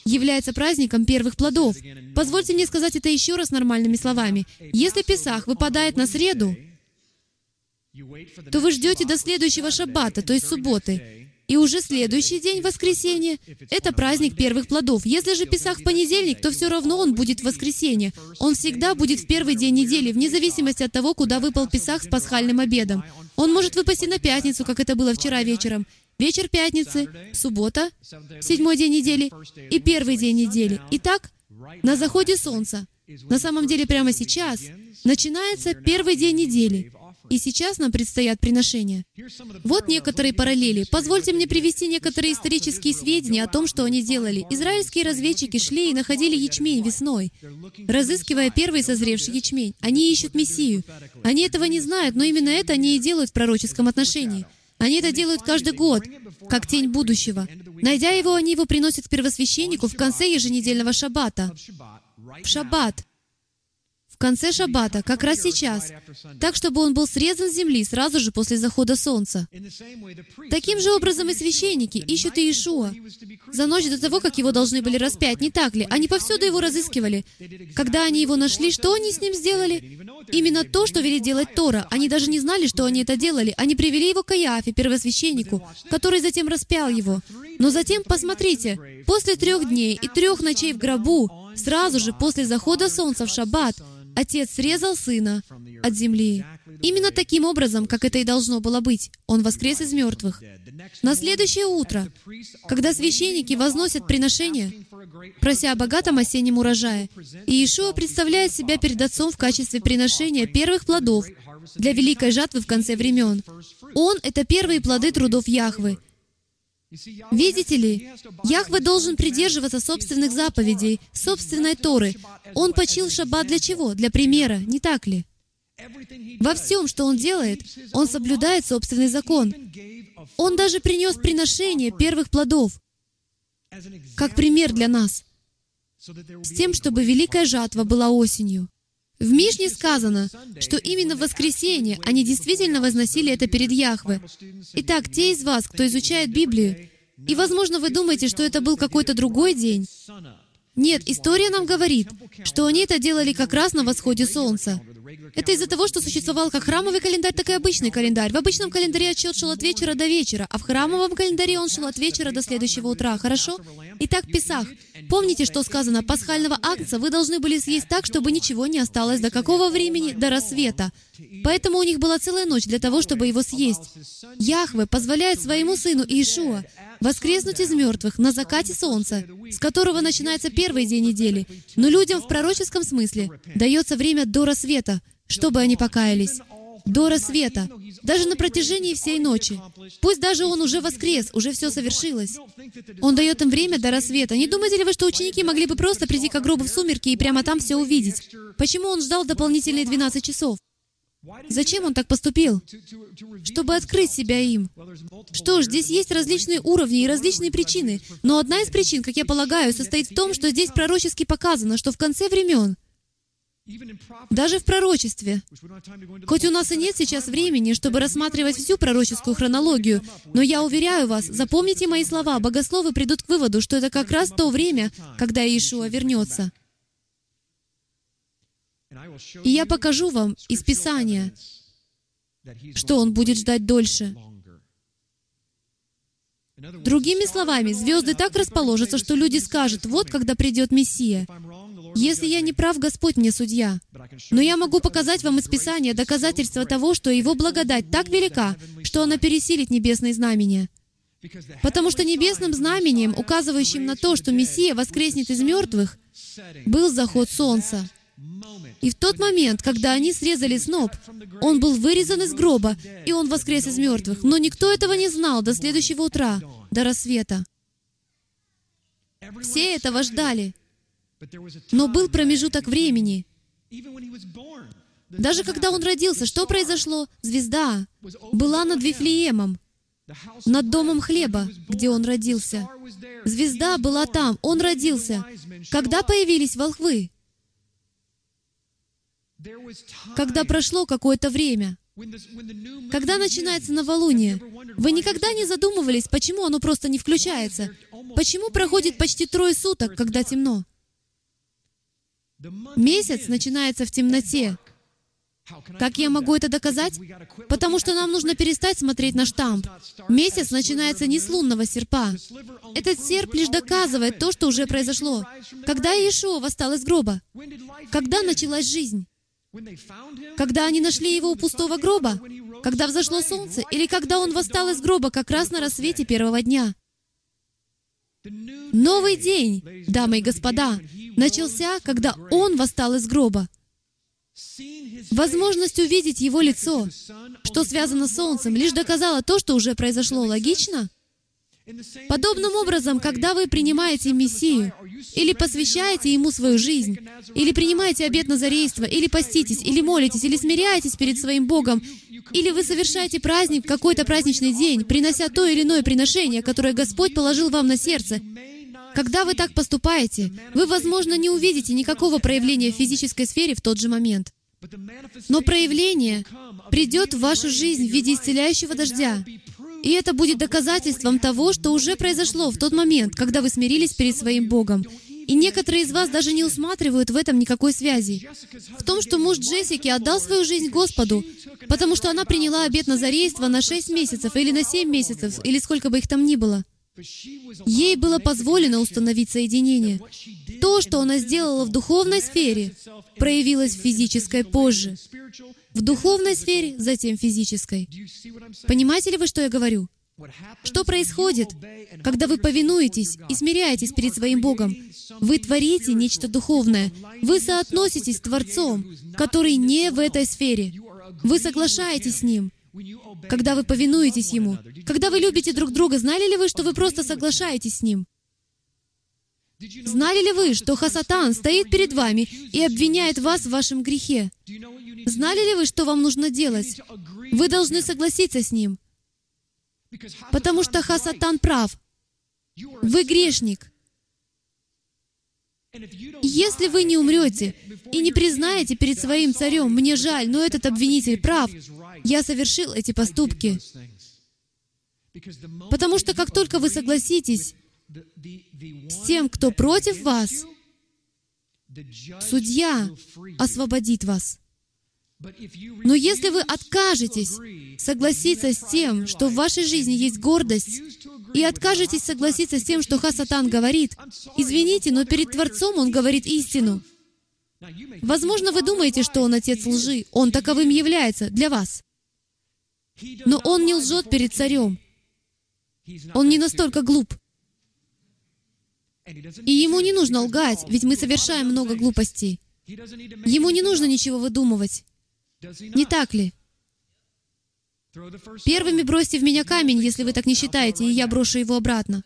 является праздником первых плодов. Позвольте мне сказать это еще раз нормальными словами. Если Песах выпадает на среду, то вы ждете до следующего шаббата, то есть субботы, и уже следующий день, воскресенье, это праздник первых плодов. Если же Песах в понедельник, то все равно он будет в воскресенье. Он всегда будет в первый день недели, вне зависимости от того, куда выпал Песах с пасхальным обедом. Он может выпасть и на пятницу, как это было вчера вечером. Вечер пятницы, суббота, седьмой день недели и первый день недели. Итак, на заходе солнца, на самом деле прямо сейчас, начинается первый день недели. И сейчас нам предстоят приношения. Вот некоторые параллели. Позвольте мне привести некоторые исторические сведения о том, что они делали. Израильские разведчики шли и находили ячмень весной, разыскивая первый созревший ячмень. Они ищут Мессию. Они этого не знают, но именно это они и делают в пророческом отношении. Они это делают каждый год, как тень будущего. Найдя его, они его приносят к первосвященнику в конце еженедельного шаббата. В шаббат конце шаббата, как раз сейчас, так, чтобы он был срезан с земли сразу же после захода солнца. Таким же образом и священники ищут Иешуа. За ночь до того, как его должны были распять, не так ли? Они повсюду его разыскивали. Когда они его нашли, что они с ним сделали? Именно то, что вели делать Тора. Они даже не знали, что они это делали. Они привели его к Каяфе, первосвященнику, который затем распял его. Но затем, посмотрите, после трех дней и трех ночей в гробу, сразу же после захода солнца в шаббат, Отец срезал Сына от земли. Именно таким образом, как это и должно было быть. Он воскрес из мертвых. На следующее утро, когда священники возносят приношение, прося о богатом осеннем урожае, и Иешуа представляет себя перед Отцом в качестве приношения первых плодов для великой жатвы в конце времен. Он — это первые плоды трудов Яхвы. Видите ли, Яхве должен придерживаться собственных заповедей, собственной Торы. Он почил шаббат для чего? Для примера, не так ли? Во всем, что он делает, он соблюдает собственный закон. Он даже принес приношение первых плодов, как пример для нас, с тем, чтобы великая жатва была осенью. В Мишне сказано, что именно в воскресенье они действительно возносили это перед Яхве. Итак, те из вас, кто изучает Библию, и, возможно, вы думаете, что это был какой-то другой день. Нет, история нам говорит, что они это делали как раз на восходе солнца. Это из-за того, что существовал как храмовый календарь, так и обычный календарь. В обычном календаре отчет шел от вечера до вечера, а в храмовом календаре он шел от вечера до следующего утра. Хорошо? Итак, Песах. Помните, что сказано? Пасхального акция вы должны были съесть так, чтобы ничего не осталось до какого времени? До рассвета. Поэтому у них была целая ночь для того, чтобы его съесть. Яхве позволяет своему сыну Иешуа воскреснуть из мертвых на закате солнца, с которого начинается первый день недели. Но людям в пророческом смысле дается время до рассвета, чтобы они покаялись. До рассвета, даже на протяжении всей ночи. Пусть даже он уже воскрес, уже все совершилось. Он дает им время до рассвета. Не думаете ли вы, что ученики могли бы просто прийти к гробу в сумерки и прямо там все увидеть? Почему он ждал дополнительные 12 часов? Зачем он так поступил? Чтобы открыть себя им. Что ж, здесь есть различные уровни и различные причины, но одна из причин, как я полагаю, состоит в том, что здесь пророчески показано, что в конце времен даже в пророчестве. Хоть у нас и нет сейчас времени, чтобы рассматривать всю пророческую хронологию, но я уверяю вас, запомните мои слова, богословы придут к выводу, что это как раз то время, когда Иешуа вернется. И я покажу вам из Писания, что Он будет ждать дольше. Другими словами, звезды так расположатся, что люди скажут, вот когда придет Мессия. Если я не прав, Господь мне судья. Но я могу показать вам из Писания доказательства того, что Его благодать так велика, что она пересилит небесные знамения. Потому что небесным знамением, указывающим на то, что Мессия воскреснет из мертвых, был заход солнца. И в тот момент, когда они срезали сноп, он был вырезан из гроба, и он воскрес из мертвых. Но никто этого не знал до следующего утра, до рассвета. Все этого ждали. Но был промежуток времени. Даже когда он родился, что произошло? Звезда была над Вифлеемом, над домом хлеба, где он родился. Звезда была там, он родился. Когда появились волхвы? Когда прошло какое-то время. Когда начинается новолуние, вы никогда не задумывались, почему оно просто не включается? Почему проходит почти трое суток, когда темно? Месяц начинается в темноте. Как я могу это доказать? Потому что нам нужно перестать смотреть на штамп. Месяц начинается не с лунного серпа. Этот серп лишь доказывает то, что уже произошло. Когда Иешуа восстал из гроба? Когда началась жизнь? Когда они нашли его у пустого гроба? Когда взошло солнце? Или когда он восстал из гроба как раз на рассвете первого дня? Новый день, дамы и господа, начался, когда он восстал из гроба. Возможность увидеть его лицо, что связано с солнцем, лишь доказала то, что уже произошло. Логично? Подобным образом, когда вы принимаете Мессию, или посвящаете Ему свою жизнь, или принимаете обет Назарейства, или поститесь, или молитесь, или смиряетесь перед своим Богом, или вы совершаете праздник какой-то праздничный день, принося то или иное приношение, которое Господь положил вам на сердце, Когда вы так поступаете, вы, возможно, не увидите никакого проявления в физической сфере в тот же момент. Но проявление придет в вашу жизнь в виде исцеляющего дождя. И это будет доказательством того, что уже произошло в тот момент, когда вы смирились перед своим Богом. И некоторые из вас даже не усматривают в этом никакой связи. В том, что муж Джессики отдал свою жизнь Господу, потому что она приняла обет назарейства на 6 месяцев или на 7 месяцев, или сколько бы их там ни было. Ей было позволено установить соединение. То, что она сделала в духовной сфере, проявилось в физической позже. В духовной сфере, затем физической. Понимаете ли вы, что я говорю? Что происходит, когда вы повинуетесь и смиряетесь перед своим Богом? Вы творите нечто духовное. Вы соотноситесь с Творцом, который не в этой сфере. Вы соглашаетесь с Ним. Когда вы повинуетесь Ему, когда вы любите друг друга, знали ли вы, что вы просто соглашаетесь с Ним? Знали ли вы, что Хасатан стоит перед вами и обвиняет вас в вашем грехе? Знали ли вы, что вам нужно делать? Вы должны согласиться с ним. Потому что Хасатан прав. Вы грешник. Если вы не умрете и не признаете перед своим царем, мне жаль, но этот обвинитель прав, я совершил эти поступки. Потому что как только вы согласитесь с тем, кто против вас, судья освободит вас. Но если вы откажетесь согласиться с тем, что в вашей жизни есть гордость, и откажетесь согласиться с тем, что Хасатан говорит, извините, но перед Творцом он говорит истину. Возможно, вы думаете, что он отец лжи, он таковым является для вас. Но он не лжет перед царем. Он не настолько глуп. И ему не нужно лгать, ведь мы совершаем много глупостей. Ему не нужно ничего выдумывать. Не так ли? Первыми бросьте в меня камень, если вы так не считаете, и я брошу его обратно.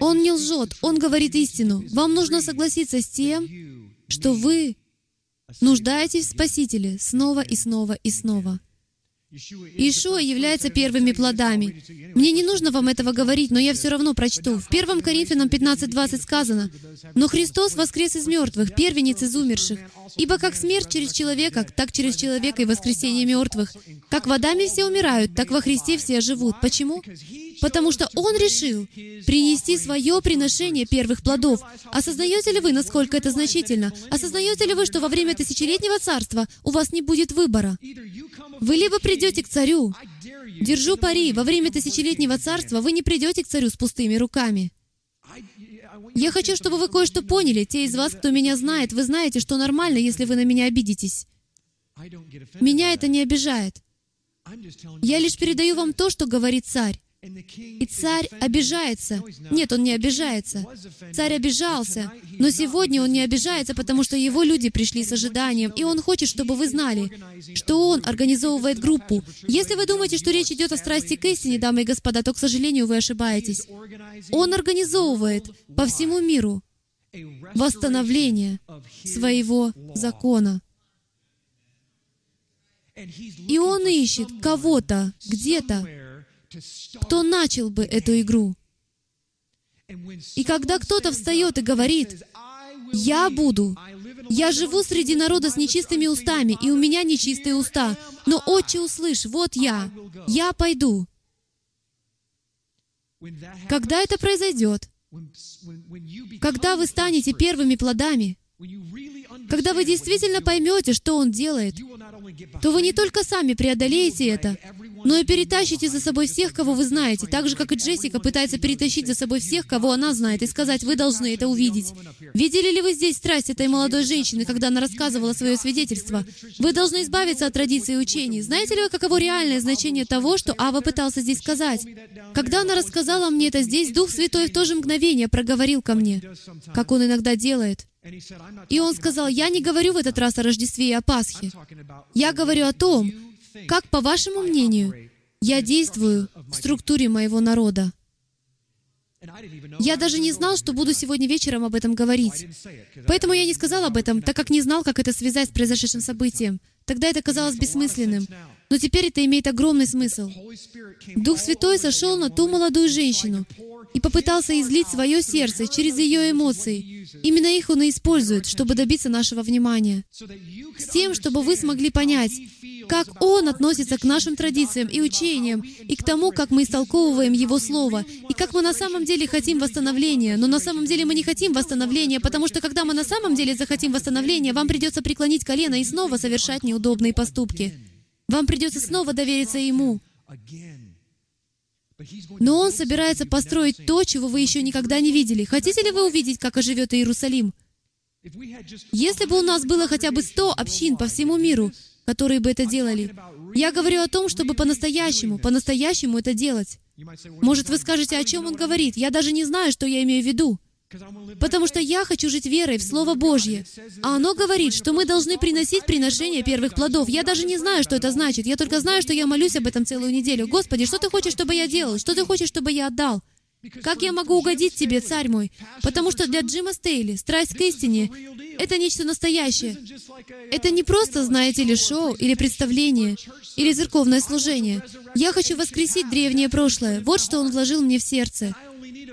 Он не лжет, он говорит истину. Вам нужно согласиться с тем, что вы нуждаетесь в Спасителе снова и снова и снова. Ишуа является первыми плодами. Мне не нужно вам этого говорить, но я все равно прочту. В 1 Коринфянам 15.20 сказано, «Но Христос воскрес из мертвых, первенец из умерших. Ибо как смерть через человека, так через человека и воскресение мертвых. Как водами все умирают, так во Христе все живут». Почему? Потому что Он решил принести свое приношение первых плодов. Осознаете ли вы, насколько это значительно? Осознаете ли вы, что во время тысячелетнего царства у вас не будет выбора? Вы либо придете к царю, держу пари, во время тысячелетнего царства вы не придете к царю с пустыми руками. Я хочу, чтобы вы кое-что поняли. Те из вас, кто меня знает, вы знаете, что нормально, если вы на меня обидитесь. Меня это не обижает. Я лишь передаю вам то, что говорит царь. И царь обижается. Нет, он не обижается. Царь обижался, но сегодня он не обижается, потому что его люди пришли с ожиданием, и он хочет, чтобы вы знали, что он организовывает группу. Если вы думаете, что речь идет о страсти к истине, дамы и господа, то, к сожалению, вы ошибаетесь. Он организовывает по всему миру восстановление своего закона. И он ищет кого-то где-то, кто начал бы эту игру. И когда кто-то встает и говорит, «Я буду, я живу среди народа с нечистыми устами, и у меня нечистые уста, но, Отче, услышь, вот я, я пойду». Когда это произойдет? Когда вы станете первыми плодами, когда вы действительно поймете, что Он делает, то вы не только сами преодолеете это, но и перетащите за собой всех, кого вы знаете, так же, как и Джессика пытается перетащить за собой всех, кого она знает, и сказать, вы должны это увидеть. Видели ли вы здесь страсть этой молодой женщины, когда она рассказывала свое свидетельство? Вы должны избавиться от традиций и учений. Знаете ли вы, каково реальное значение того, что Ава пытался здесь сказать? Когда она рассказала мне это здесь, Дух Святой в то же мгновение проговорил ко мне, как он иногда делает. И он сказал, я не говорю в этот раз о Рождестве и о Пасхе. Я говорю о том, как, по вашему мнению, я действую в структуре моего народа? Я даже не знал, что буду сегодня вечером об этом говорить. Поэтому я не сказал об этом, так как не знал, как это связать с произошедшим событием. Тогда это казалось бессмысленным. Но теперь это имеет огромный смысл. Дух Святой сошел на ту молодую женщину и попытался излить свое сердце через ее эмоции. Именно их Он и использует, чтобы добиться нашего внимания. С тем, чтобы вы смогли понять, как Он относится к нашим традициям и учениям, и к тому, как мы истолковываем Его Слово, и как мы на самом деле хотим восстановления. Но на самом деле мы не хотим восстановления, потому что когда мы на самом деле захотим восстановления, вам придется преклонить колено и снова совершать неудобные поступки. Вам придется снова довериться Ему. Но Он собирается построить то, чего вы еще никогда не видели. Хотите ли вы увидеть, как оживет Иерусалим? Если бы у нас было хотя бы сто общин по всему миру, которые бы это делали, я говорю о том, чтобы по-настоящему, по-настоящему это делать. Может, вы скажете, о чем он говорит? Я даже не знаю, что я имею в виду. Потому что я хочу жить верой в Слово Божье. А оно говорит, что мы должны приносить приношение первых плодов. Я даже не знаю, что это значит. Я только знаю, что я молюсь об этом целую неделю. Господи, что Ты хочешь, чтобы я делал? Что Ты хочешь, чтобы я отдал? Как я могу угодить Тебе, Царь мой? Потому что для Джима Стейли страсть к истине — это нечто настоящее. Это не просто, знаете ли, шоу или представление, или церковное служение. Я хочу воскресить древнее прошлое. Вот что Он вложил мне в сердце.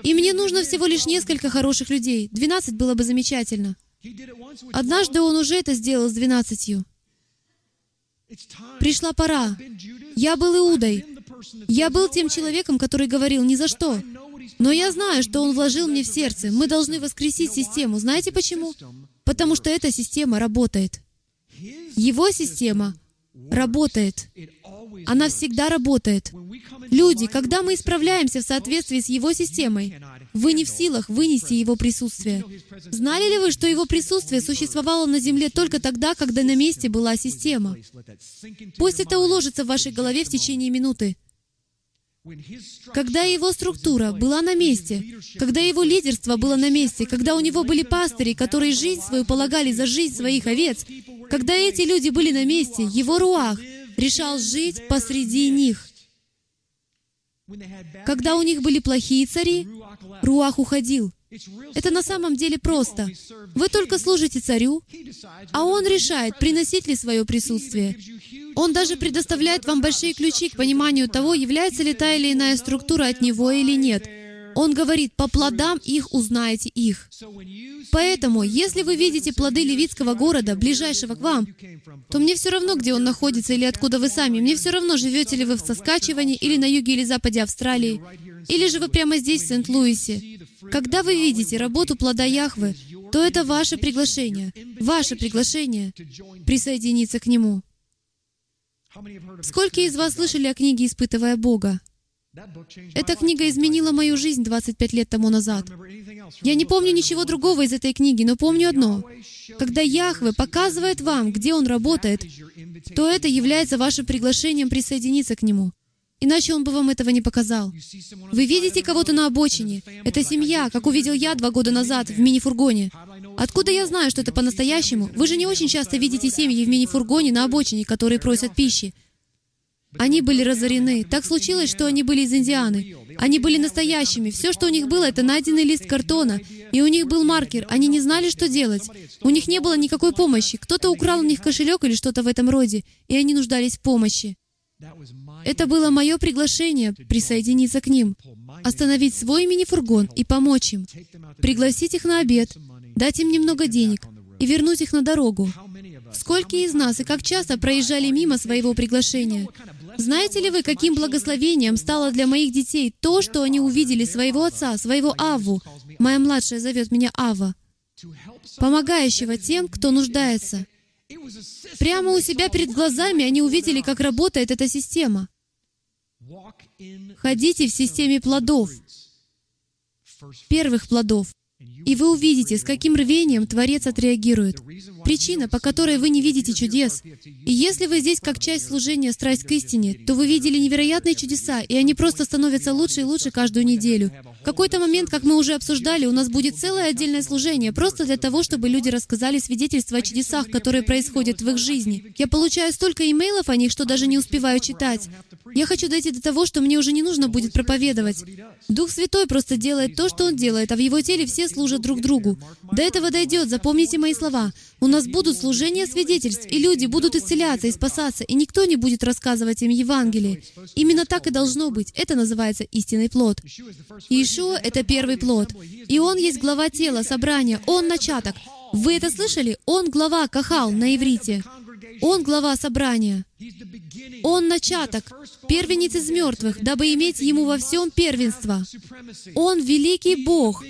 И мне нужно всего лишь несколько хороших людей. Двенадцать было бы замечательно. Однажды он уже это сделал с двенадцатью. Пришла пора. Я был Иудой. Я был тем человеком, который говорил «ни за что». Но я знаю, что Он вложил мне в сердце. Мы должны воскресить систему. Знаете почему? Потому что эта система работает. Его система работает. Она всегда работает. Люди, когда мы исправляемся в соответствии с Его системой, вы не в силах вынести Его присутствие. Знали ли вы, что Его присутствие существовало на Земле только тогда, когда на месте была система? Пусть это уложится в вашей голове в течение минуты. Когда его структура была на месте, когда его лидерство было на месте, когда у него были пастыри, которые жизнь свою полагали за жизнь своих овец, когда эти люди были на месте, его руах решал жить посреди них. Когда у них были плохие цари, руах уходил. Это на самом деле просто. Вы только служите царю, а он решает, приносить ли свое присутствие. Он даже предоставляет вам большие ключи к пониманию того, является ли та или иная структура от него или нет. Он говорит, по плодам их узнаете их. Поэтому, если вы видите плоды левитского города, ближайшего к вам, то мне все равно, где он находится или откуда вы сами. Мне все равно, живете ли вы в Соскачеване или на юге или западе Австралии, или же вы прямо здесь, в Сент-Луисе. Когда вы видите работу плода Яхвы, то это ваше приглашение, ваше приглашение присоединиться к Нему. Сколько из вас слышали о книге «Испытывая Бога»? Эта книга изменила мою жизнь 25 лет тому назад. Я не помню ничего другого из этой книги, но помню одно. Когда Яхве показывает вам, где Он работает, то это является вашим приглашением присоединиться к Нему. Иначе Он бы вам этого не показал. Вы видите кого-то на обочине. Это семья, как увидел я два года назад в мини-фургоне. Откуда я знаю, что это по-настоящему? Вы же не очень часто видите семьи в мини-фургоне на обочине, которые просят пищи. Они были разорены. Так случилось, что они были из Индианы. Они были настоящими. Все, что у них было, это найденный лист картона. И у них был маркер. Они не знали, что делать. У них не было никакой помощи. Кто-то украл у них кошелек или что-то в этом роде, и они нуждались в помощи. Это было мое приглашение присоединиться к ним, остановить свой мини-фургон и помочь им, пригласить их на обед, дать им немного денег и вернуть их на дорогу. Сколько из нас и как часто проезжали мимо своего приглашения? Знаете ли вы, каким благословением стало для моих детей то, что они увидели своего отца, своего Аву, моя младшая зовет меня Ава, помогающего тем, кто нуждается. Прямо у себя перед глазами они увидели, как работает эта система. Ходите в системе плодов, первых плодов. И вы увидите, с каким рвением Творец отреагирует. Причина, по которой вы не видите чудес. И если вы здесь как часть служения «Страсть к истине», то вы видели невероятные чудеса, и они просто становятся лучше и лучше каждую неделю. В какой-то момент, как мы уже обсуждали, у нас будет целое отдельное служение, просто для того, чтобы люди рассказали свидетельства о чудесах, которые происходят в их жизни. Я получаю столько имейлов о них, что даже не успеваю читать. Я хочу дойти до того, что мне уже не нужно будет проповедовать. Дух Святой просто делает то, что Он делает, а в Его теле все служат друг другу. До этого дойдет, запомните мои слова. У нас будут служения свидетельств, и люди будут исцеляться и спасаться, и никто не будет рассказывать им Евангелие. Именно так и должно быть. Это называется истинный плод. Иешуа — это первый плод. И Он есть глава тела, собрания. Он начаток. Вы это слышали? Он глава Кахал на иврите. Он глава собрания. Он начаток, первенец из мертвых, дабы иметь Ему во всем первенство. Он великий Бог,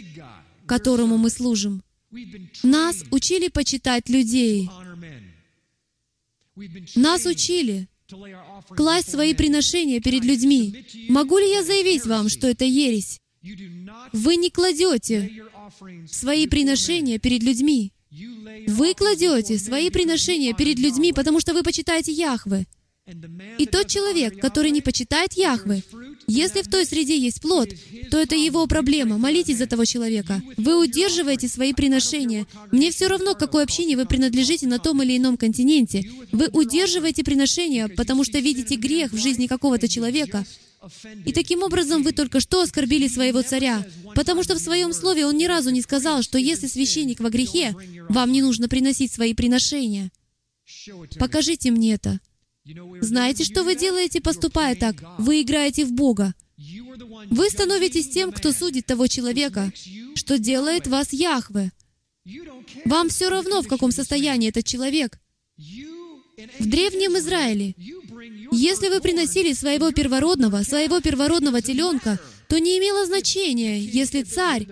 которому мы служим. Нас учили почитать людей. Нас учили класть свои приношения перед людьми. Могу ли я заявить вам, что это ересь? Вы не кладете свои приношения перед людьми. Вы кладете свои приношения перед людьми, потому что вы почитаете Яхвы. И тот человек, который не почитает Яхвы, если в той среде есть плод, то это его проблема. Молитесь за того человека. Вы удерживаете свои приношения. Мне все равно, к какой общине вы принадлежите на том или ином континенте. Вы удерживаете приношения, потому что видите грех в жизни какого-то человека. И таким образом вы только что оскорбили своего царя, потому что в своем слове он ни разу не сказал, что если священник во грехе, вам не нужно приносить свои приношения. Покажите мне это. Знаете, что вы делаете, поступая так? Вы играете в Бога. Вы становитесь тем, кто судит того человека, что делает вас Яхве. Вам все равно, в каком состоянии этот человек. В Древнем Израиле, если вы приносили своего первородного, своего первородного теленка, то не имело значения, если царь,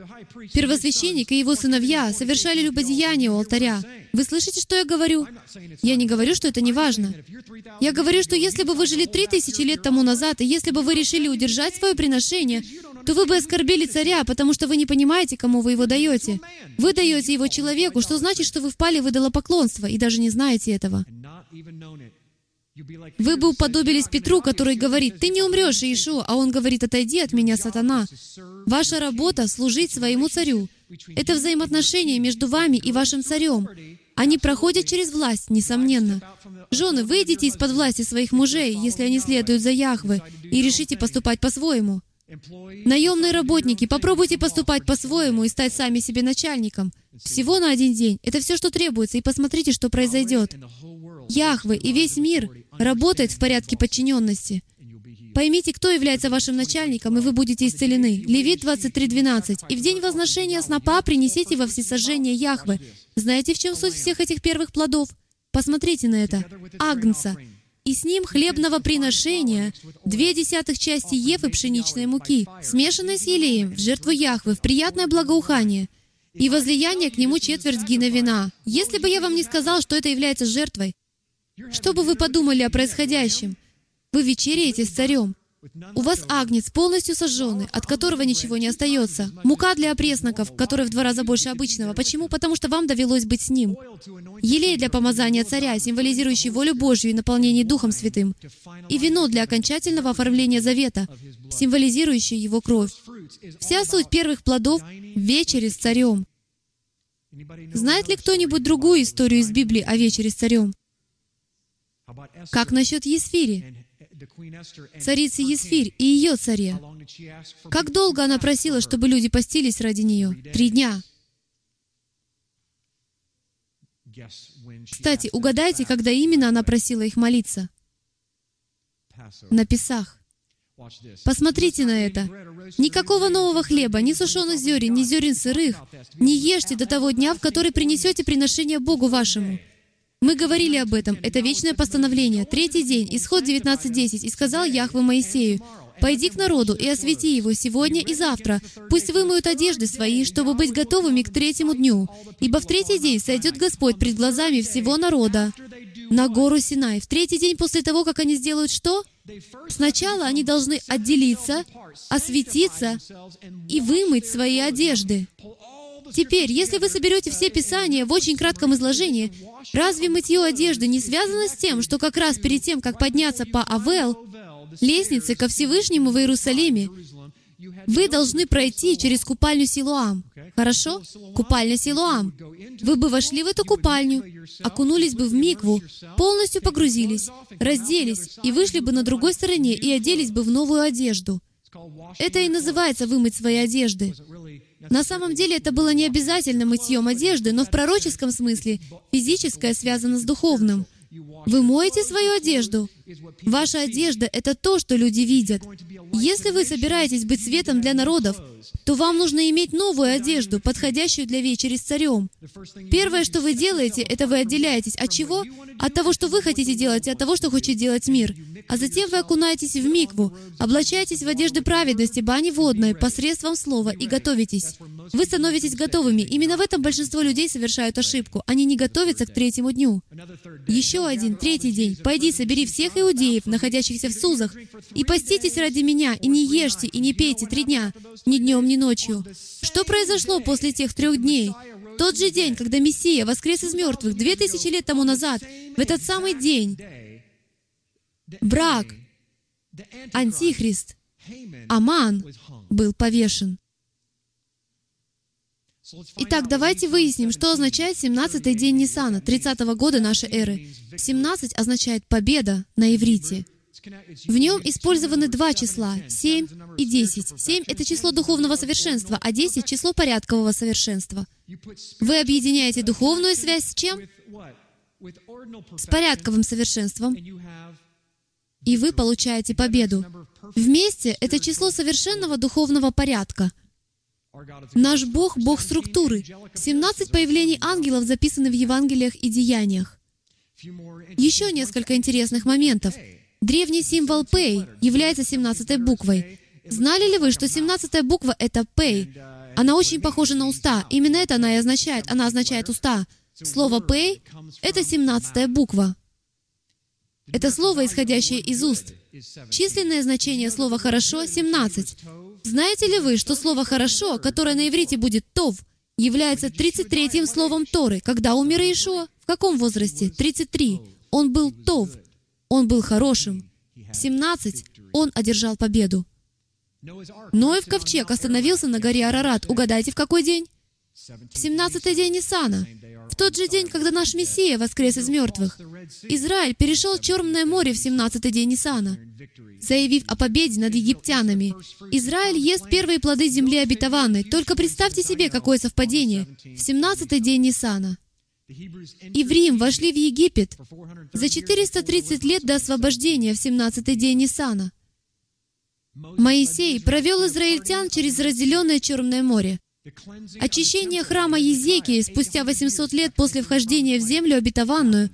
первосвященник и его сыновья совершали любодеяние у алтаря. Вы слышите, что я говорю? Я не говорю, что это не важно. Я говорю, что если бы вы жили три тысячи лет тому назад, и если бы вы решили удержать свое приношение, то вы бы оскорбили царя, потому что вы не понимаете, кому вы его даете. Вы даете его человеку, что значит, что вы впали в идолопоклонство, и даже не знаете этого. Вы бы уподобились Петру, который говорит, «Ты не умрешь, Иешуа», а он говорит, «Отойди от меня, сатана». Ваша работа — служить своему царю. Это взаимоотношения между вами и вашим царем. Они проходят через власть, несомненно. Жены, выйдите из-под власти своих мужей, если они следуют за Яхвы, и решите поступать по-своему. Наемные работники, попробуйте поступать по-своему и стать сами себе начальником. Всего на один день. Это все, что требуется, и посмотрите, что произойдет. Яхвы и весь мир работает в порядке подчиненности. Поймите, кто является вашим начальником, и вы будете исцелены. Левит 23.12. «И в день возношения снопа принесите во всесожжение Яхвы». Знаете, в чем суть всех этих первых плодов? Посмотрите на это. Агнца. И с ним хлебного приношения две десятых части ефы пшеничной муки, смешанной с елеем, в жертву Яхвы, в приятное благоухание, и возлияние к нему четверть гина вина. Если бы я вам не сказал, что это является жертвой, что бы вы подумали о происходящем? Вы вечеряете с царем. У вас агнец, полностью сожженный, от которого ничего не остается. Мука для опресноков, которая в два раза больше обычного. Почему? Потому что вам довелось быть с ним. Елей для помазания царя, символизирующий волю Божью и наполнение Духом Святым. И вино для окончательного оформления завета, символизирующее его кровь. Вся суть первых плодов — вечери с царем. Знает ли кто-нибудь другую историю из Библии о вечере с царем? Как насчет Есфири? Царицы Есфирь и ее царе. Как долго она просила, чтобы люди постились ради нее? Три дня. Кстати, угадайте, когда именно она просила их молиться? На Песах. Посмотрите на это. Никакого нового хлеба, ни сушеных зерен, ни зерен сырых. Не ешьте до того дня, в который принесете приношение Богу вашему. Мы говорили об этом. Это вечное постановление. Третий день, исход 19.10. «И сказал Яхве Моисею, «Пойди к народу и освети его сегодня и завтра. Пусть вымоют одежды свои, чтобы быть готовыми к третьему дню. Ибо в третий день сойдет Господь пред глазами всего народа на гору Синай. В третий день после того, как они сделают что? Сначала они должны отделиться, осветиться и вымыть свои одежды. Теперь, если вы соберете все Писания в очень кратком изложении, разве мытье одежды не связано с тем, что как раз перед тем, как подняться по Авел, лестнице ко Всевышнему в Иерусалиме, вы должны пройти через купальню Силуам. Хорошо? Купальня Силуам. Вы бы вошли в эту купальню, окунулись бы в микву, полностью погрузились, разделись и вышли бы на другой стороне и оделись бы в новую одежду. Это и называется вымыть свои одежды. На самом деле это было не обязательно мытьем одежды, но в пророческом смысле физическое связано с духовным. Вы моете свою одежду. Ваша одежда — это то, что люди видят. Если вы собираетесь быть светом для народов, то вам нужно иметь новую одежду, подходящую для вечери с царем. Первое, что вы делаете, это вы отделяетесь. От чего? От того, что вы хотите делать, и от того, что хочет делать мир. А затем вы окунаетесь в микву, облачаетесь в одежды праведности, бани водной, посредством слова, и готовитесь. Вы становитесь готовыми. Именно в этом большинство людей совершают ошибку. Они не готовятся к третьему дню. Еще один, третий день. Пойди, собери всех иудеев, находящихся в Сузах, и поститесь ради меня, и не ешьте, и не пейте три дня, ни днем, ни ночью. Что произошло после тех трех дней? Тот же день, когда Мессия воскрес из мертвых, две тысячи лет тому назад, в этот самый день, брак, Антихрист, Аман был повешен. Итак, давайте выясним, что означает 17-й день Ниссана, 30-го года нашей эры. 17 означает «победа» на иврите. В нем использованы два числа — 7 и 10. 7 — это число духовного совершенства, а 10 — число порядкового совершенства. Вы объединяете духовную связь с чем? С порядковым совершенством, и вы получаете победу. Вместе — это число совершенного духовного порядка — Наш Бог — Бог структуры. 17 появлений ангелов записаны в Евангелиях и Деяниях. Еще несколько интересных моментов. Древний символ Пэй является 17 буквой. Знали ли вы, что 17 буква — это Пэй? Она очень похожа на уста. Именно это она и означает. Она означает уста. Слово Пэй — это 17 буква. Это слово, исходящее из уст. Численное значение слова «хорошо» — 17. Знаете ли вы, что слово «хорошо», которое на иврите будет «тов», является 33-м словом Торы? Когда умер Иешуа? В каком возрасте? 33. Он был «тов». Он был хорошим. 17. Он одержал победу. Ноев ковчег остановился на горе Арарат. Угадайте, в какой день? В 17-й день Ниссана. В тот же день, когда наш Мессия воскрес из мертвых. Израиль перешел Черное море в 17-й день Ниссана, заявив о победе над египтянами. Израиль ест первые плоды земли обетованной. Только представьте себе, какое совпадение. В 17-й день Ниссана. И в Рим вошли в Египет за 430 лет до освобождения в 17-й день Ниссана. Моисей провел израильтян через разделенное Черное море. Очищение храма Езекии спустя 800 лет после вхождения в землю обетованную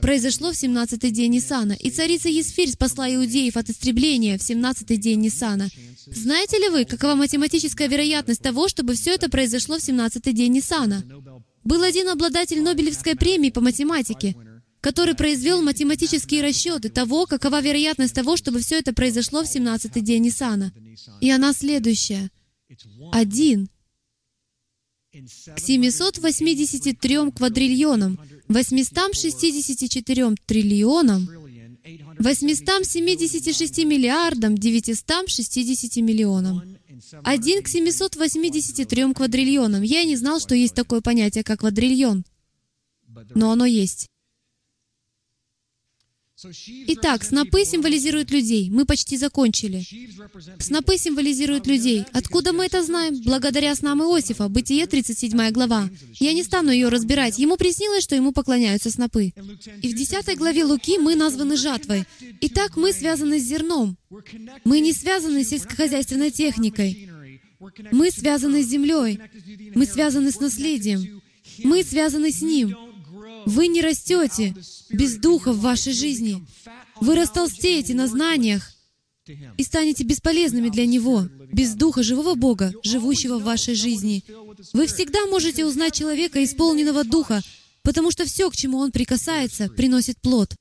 произошло в 17-й день Нисана, и царица Есфирь спасла иудеев от истребления в 17-й день Нисана. Знаете ли вы, какова математическая вероятность того, чтобы все это произошло в 17-й день Нисана? Был один обладатель Нобелевской премии по математике, который произвел математические расчеты того, какова вероятность того, чтобы все это произошло в 17-й день Нисана. И она следующая. Один к 783 квадриллионам, 864 триллионам, 876 миллиардам, 960 миллионам. Один к 783 квадриллионам. Я не знал, что есть такое понятие, как квадриллион. Но оно есть. Итак, снопы символизируют людей. Мы почти закончили. Снопы символизируют людей. Откуда мы это знаем? Благодаря снам Иосифа, Бытие, 37 глава. Я не стану ее разбирать. Ему приснилось, что ему поклоняются снопы. И в 10 главе Луки мы названы жатвой. Итак, мы связаны с зерном. Мы не связаны с сельскохозяйственной техникой. Мы связаны с землей. Мы связаны с наследием. Мы связаны с Ним. Вы не растете без Духа в вашей жизни. Вы растолстеете на знаниях и станете бесполезными для Него, без Духа живого Бога, живущего в вашей жизни. Вы всегда можете узнать человека, исполненного Духа, потому что все, к чему он прикасается, приносит плод.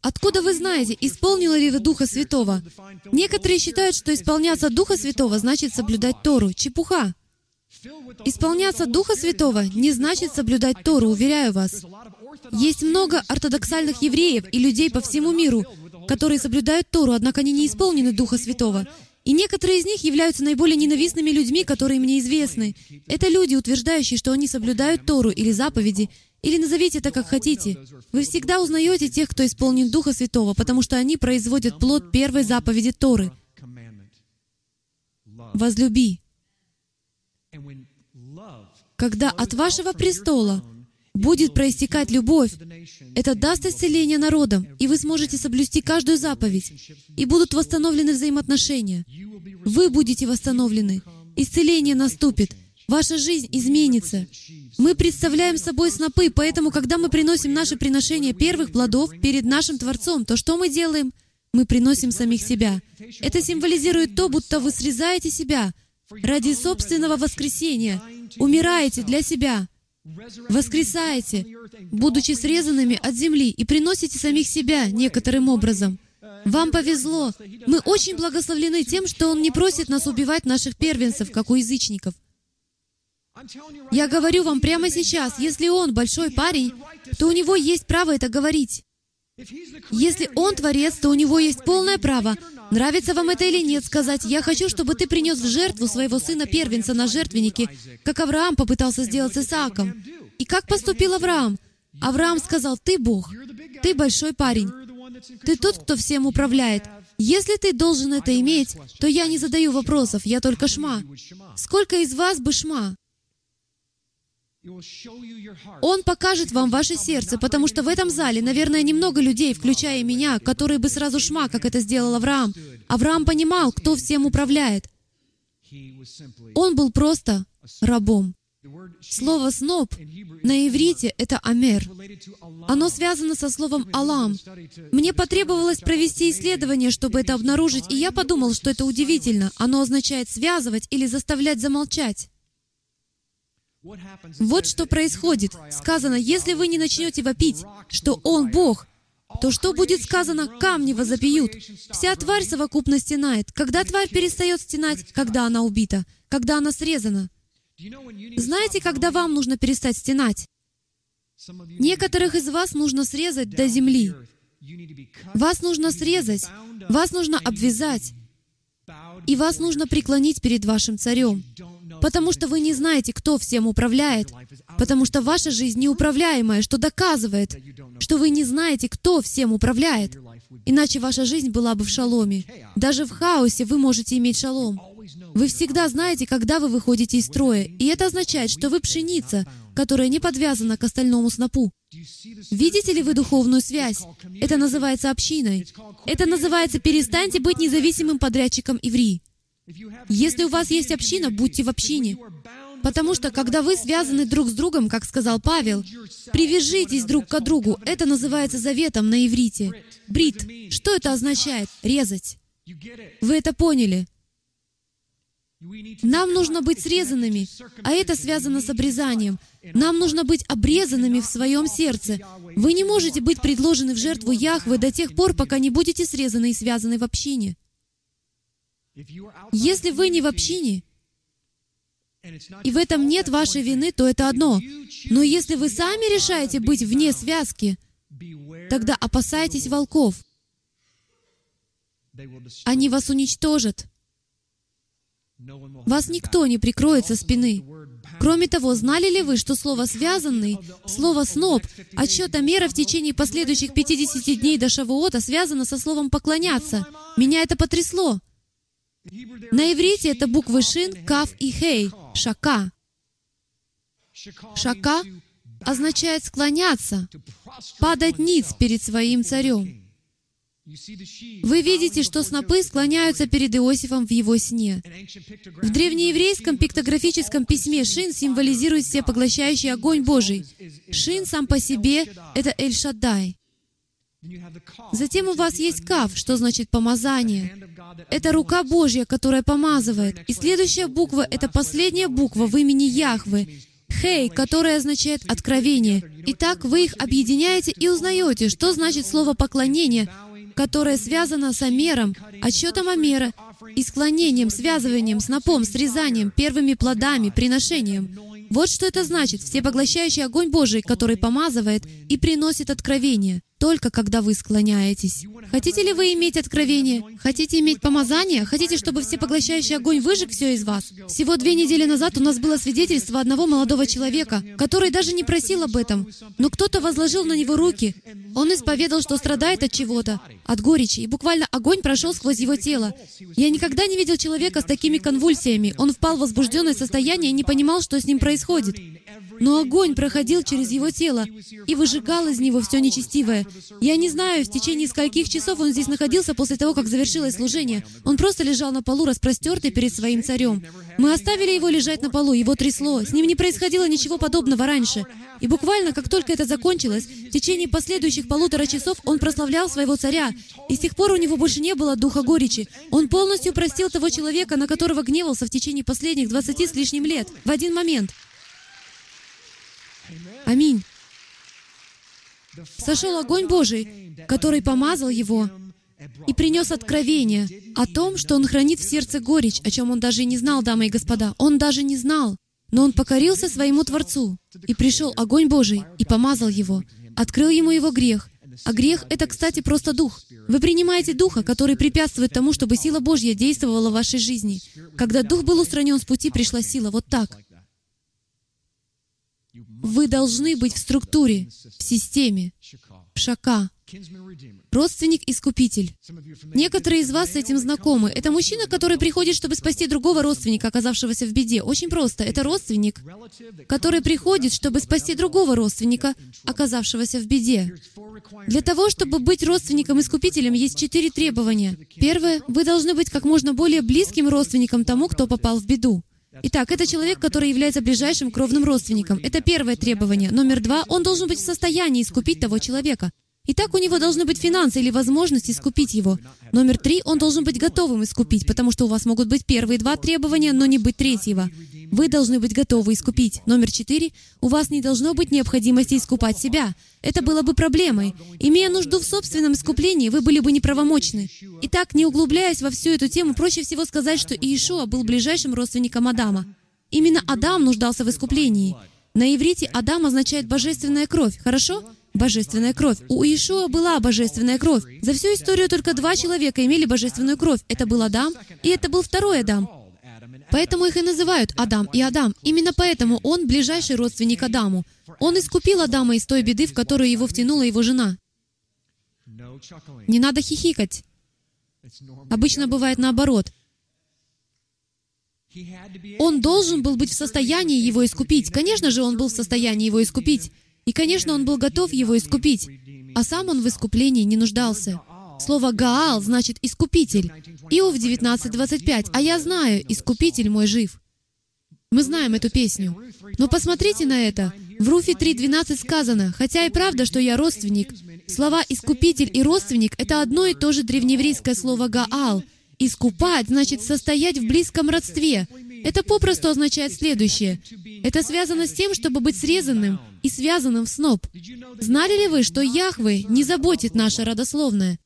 Откуда вы знаете, исполнила ли вы Духа Святого? Некоторые считают, что исполняться Духа Святого значит соблюдать Тору. Чепуха. Исполняться Духа Святого не значит соблюдать Тору, уверяю вас. Есть много ортодоксальных евреев и людей по всему миру, которые соблюдают Тору, однако они не исполнены Духа Святого. И некоторые из них являются наиболее ненавистными людьми, которые мне известны. Это люди, утверждающие, что они соблюдают Тору или заповеди, или назовите это как хотите. Вы всегда узнаете тех, кто исполнен Духа Святого, потому что они производят плод первой заповеди Торы. «Возлюби». Когда от вашего престола будет проистекать любовь, это даст исцеление народам, и вы сможете соблюсти каждую заповедь, и будут восстановлены взаимоотношения. Вы будете восстановлены. Исцеление наступит. Ваша жизнь изменится. Мы представляем собой снопы, поэтому, когда мы приносим наши приношения первых плодов перед нашим Творцом, то что мы делаем? Мы приносим самих себя. Это символизирует то, будто вы срезаете себя ради собственного воскресения, умираете для себя, воскресаете, будучи срезанными от земли, и приносите самих себя некоторым образом. Вам повезло. Мы очень благословлены тем, что Он не просит нас убивать наших первенцев, как у язычников. Я говорю вам прямо сейчас, если Он большой парень, то у него есть право это говорить. Если Он творец, то у него есть полное право, нравится вам это или нет, сказать, «Я хочу, чтобы ты принес в жертву своего сына-первенца на жертвеннике, как Авраам попытался сделать с Исааком». И как поступил Авраам? Авраам сказал, «Ты Бог, ты большой парень, ты тот, кто всем управляет. Если ты должен это иметь, то я не задаю вопросов, я только шма. Сколько из вас бы шма? Он покажет вам ваше сердце, потому что в этом зале, наверное, немного людей, включая меня, которые бы сразу шма, как это сделал Авраам. Авраам понимал, кто всем управляет. Он был просто рабом. Слово «сноб» на иврите — это «амер». Оно связано со словом «алам». Мне потребовалось провести исследование, чтобы это обнаружить, и я подумал, что это удивительно. Оно означает «связывать» или «заставлять замолчать». Вот что происходит. Сказано, если вы не начнете вопить, что Он Бог, то что будет сказано, камни возопьют. Вся тварь совокупно стенает. Когда тварь перестает стенать? Когда она убита. Когда она срезана. Знаете, когда вам нужно перестать стенать? Некоторых из вас нужно срезать до земли. Вас нужно срезать, вас нужно обвязать, и вас нужно преклонить перед вашим царем. Потому что вы не знаете, кто всем управляет. Потому что ваша жизнь неуправляемая, что доказывает, что вы не знаете, кто всем управляет. Иначе ваша жизнь была бы в шаломе. Даже в хаосе вы можете иметь шалом. Вы всегда знаете, когда вы выходите из строя, и это означает, что вы пшеница, которая не подвязана к остальному снопу. Видите ли вы духовную связь? Это называется общиной. Это называется «перестаньте быть независимым подрядчиком иври». Если у вас есть община, будьте в общине. Потому что, когда вы связаны друг с другом, как сказал Павел, привяжитесь друг к другу. Это называется заветом на иврите. Брит. Что это означает? Резать. Вы это поняли? Нам нужно быть срезанными, а это связано с обрезанием. Нам нужно быть обрезанными в своем сердце. Вы не можете быть предложены в жертву Яхвы до тех пор, пока не будете срезаны и связаны в общине. Если вы не в общине, и в этом нет вашей вины, то это одно. Но если вы сами решаете быть вне связки, тогда опасайтесь волков. Они вас уничтожат. Вас никто не прикроет со спины. Кроме того, знали ли вы, что слово «связанный», слово «сноб», отчета мера в течение последующих 50 дней до Шавуота связано со словом «поклоняться»? Меня это потрясло. На иврите это буквы Шин, Кав и Хей, Шака. Шака означает склоняться, падать ниц перед своим царем. Вы видите, что снопы склоняются перед Иосифом в его сне. В древнееврейском пиктографическом письме Шин символизирует всепоглощающий огонь Божий. Шин сам по себе — это Эль-Шаддай. Затем у вас есть кав, что значит помазание. Это рука Божья, которая помазывает. И следующая буква — это последняя буква в имени Яхвы. Хей, которая означает откровение. Итак, вы их объединяете и узнаете, что значит слово поклонение, которое связано с Амером, отсчетом Амера, и склонением, связыванием, снопом, срезанием, первыми плодами, приношением. Вот что это значит, всепоглощающий огонь Божий, который помазывает и приносит откровение. Только когда вы склоняетесь. Хотите ли вы иметь откровение? Хотите иметь помазание? Хотите, чтобы всепоглощающий огонь выжег все из вас? Всего две недели назад у нас было свидетельство одного молодого человека, который даже не просил об этом, но кто-то возложил на него руки. Он исповедал, что страдает от чего-то, от горечи, и буквально огонь прошел сквозь его тело. Я никогда не видел человека с такими конвульсиями. Он впал в возбужденное состояние и не понимал, что с ним происходит. Но огонь проходил через его тело и выжигал из него все нечестивое. Я не знаю, в течение скольких часов он здесь находился после того, как завершилось служение. Он просто лежал на полу, распростертый перед своим царем. Мы оставили его лежать на полу, его трясло. С ним не происходило ничего подобного раньше. И буквально, как только это закончилось, в течение последующих полутора часов он прославлял своего царя. И с тех пор у него больше не было духа горечи. Он полностью простил того человека, на которого гневался в течение последних двадцати с лишним лет, в один момент. Аминь. Сошел огонь Божий, который помазал его и принес откровение о том, что он хранит в сердце горечь, о чем он даже и не знал, дамы и господа. Он даже не знал. Но он покорился своему Творцу, и пришел огонь Божий, и помазал его, открыл ему его грех. А грех — это, кстати, просто дух. Вы принимаете духа, который препятствует тому, чтобы сила Божья действовала в вашей жизни. Когда дух был устранен с пути, пришла сила. Вот так. Вы должны быть в структуре, в системе, в шака, Родственник-искупитель. Некоторые из вас с этим знакомы. Это мужчина, который приходит, чтобы спасти другого родственника, оказавшегося в беде. Очень просто. Это родственник, который приходит, чтобы спасти другого родственника, оказавшегося в беде. Для того, чтобы быть родственником-искупителем, есть четыре требования. Первое. Вы должны быть как можно более близким родственником тому, кто попал в беду. Итак, это человек, который является ближайшим кровным родственником. Это первое требование. Номер два, он должен быть в состоянии искупить того человека. Итак, у него должны быть финансы или возможность искупить его. Номер три, он должен быть готовым искупить, потому что у вас могут быть первые два требования, но не быть третьего. Вы должны быть готовы искупить. Номер четыре, у вас не должно быть необходимости искупать себя. Это было бы проблемой. Имея нужду в собственном искуплении, вы были бы неправомочны. Итак, не углубляясь во всю эту тему, проще всего сказать, что Иешуа был ближайшим родственником Адама. Именно Адам нуждался в искуплении. На иврите Адам означает «божественная кровь», хорошо? Божественная кровь. У Иешуа была божественная кровь. За всю историю только два человека имели божественную кровь. Это был Адам, и это был второй Адам. Поэтому их и называют Адам и Адам. Именно поэтому он ближайший родственник Адаму. Он искупил Адама из той беды, в которую его втянула его жена. Не надо хихикать. Обычно бывает наоборот. Он должен был быть в состоянии его искупить. Конечно же, он был в состоянии его искупить. И, конечно, он был готов его искупить, а сам он в искуплении не нуждался. Слово «Гаал» значит «искупитель». Иов 19.25. «А я знаю, искупитель мой жив». Мы знаем эту песню. Но посмотрите на это. В Руфе 3.12 сказано, «Хотя и правда, что я родственник». Слова «искупитель» и «родственник» — это одно и то же древнееврейское слово «гаал». «Искупать» значит состоять в близком родстве. Это попросту означает следующее. Это связано с тем, чтобы быть срезанным и связанным в сноп. Знали ли вы, что Яхве не заботит наше родословное?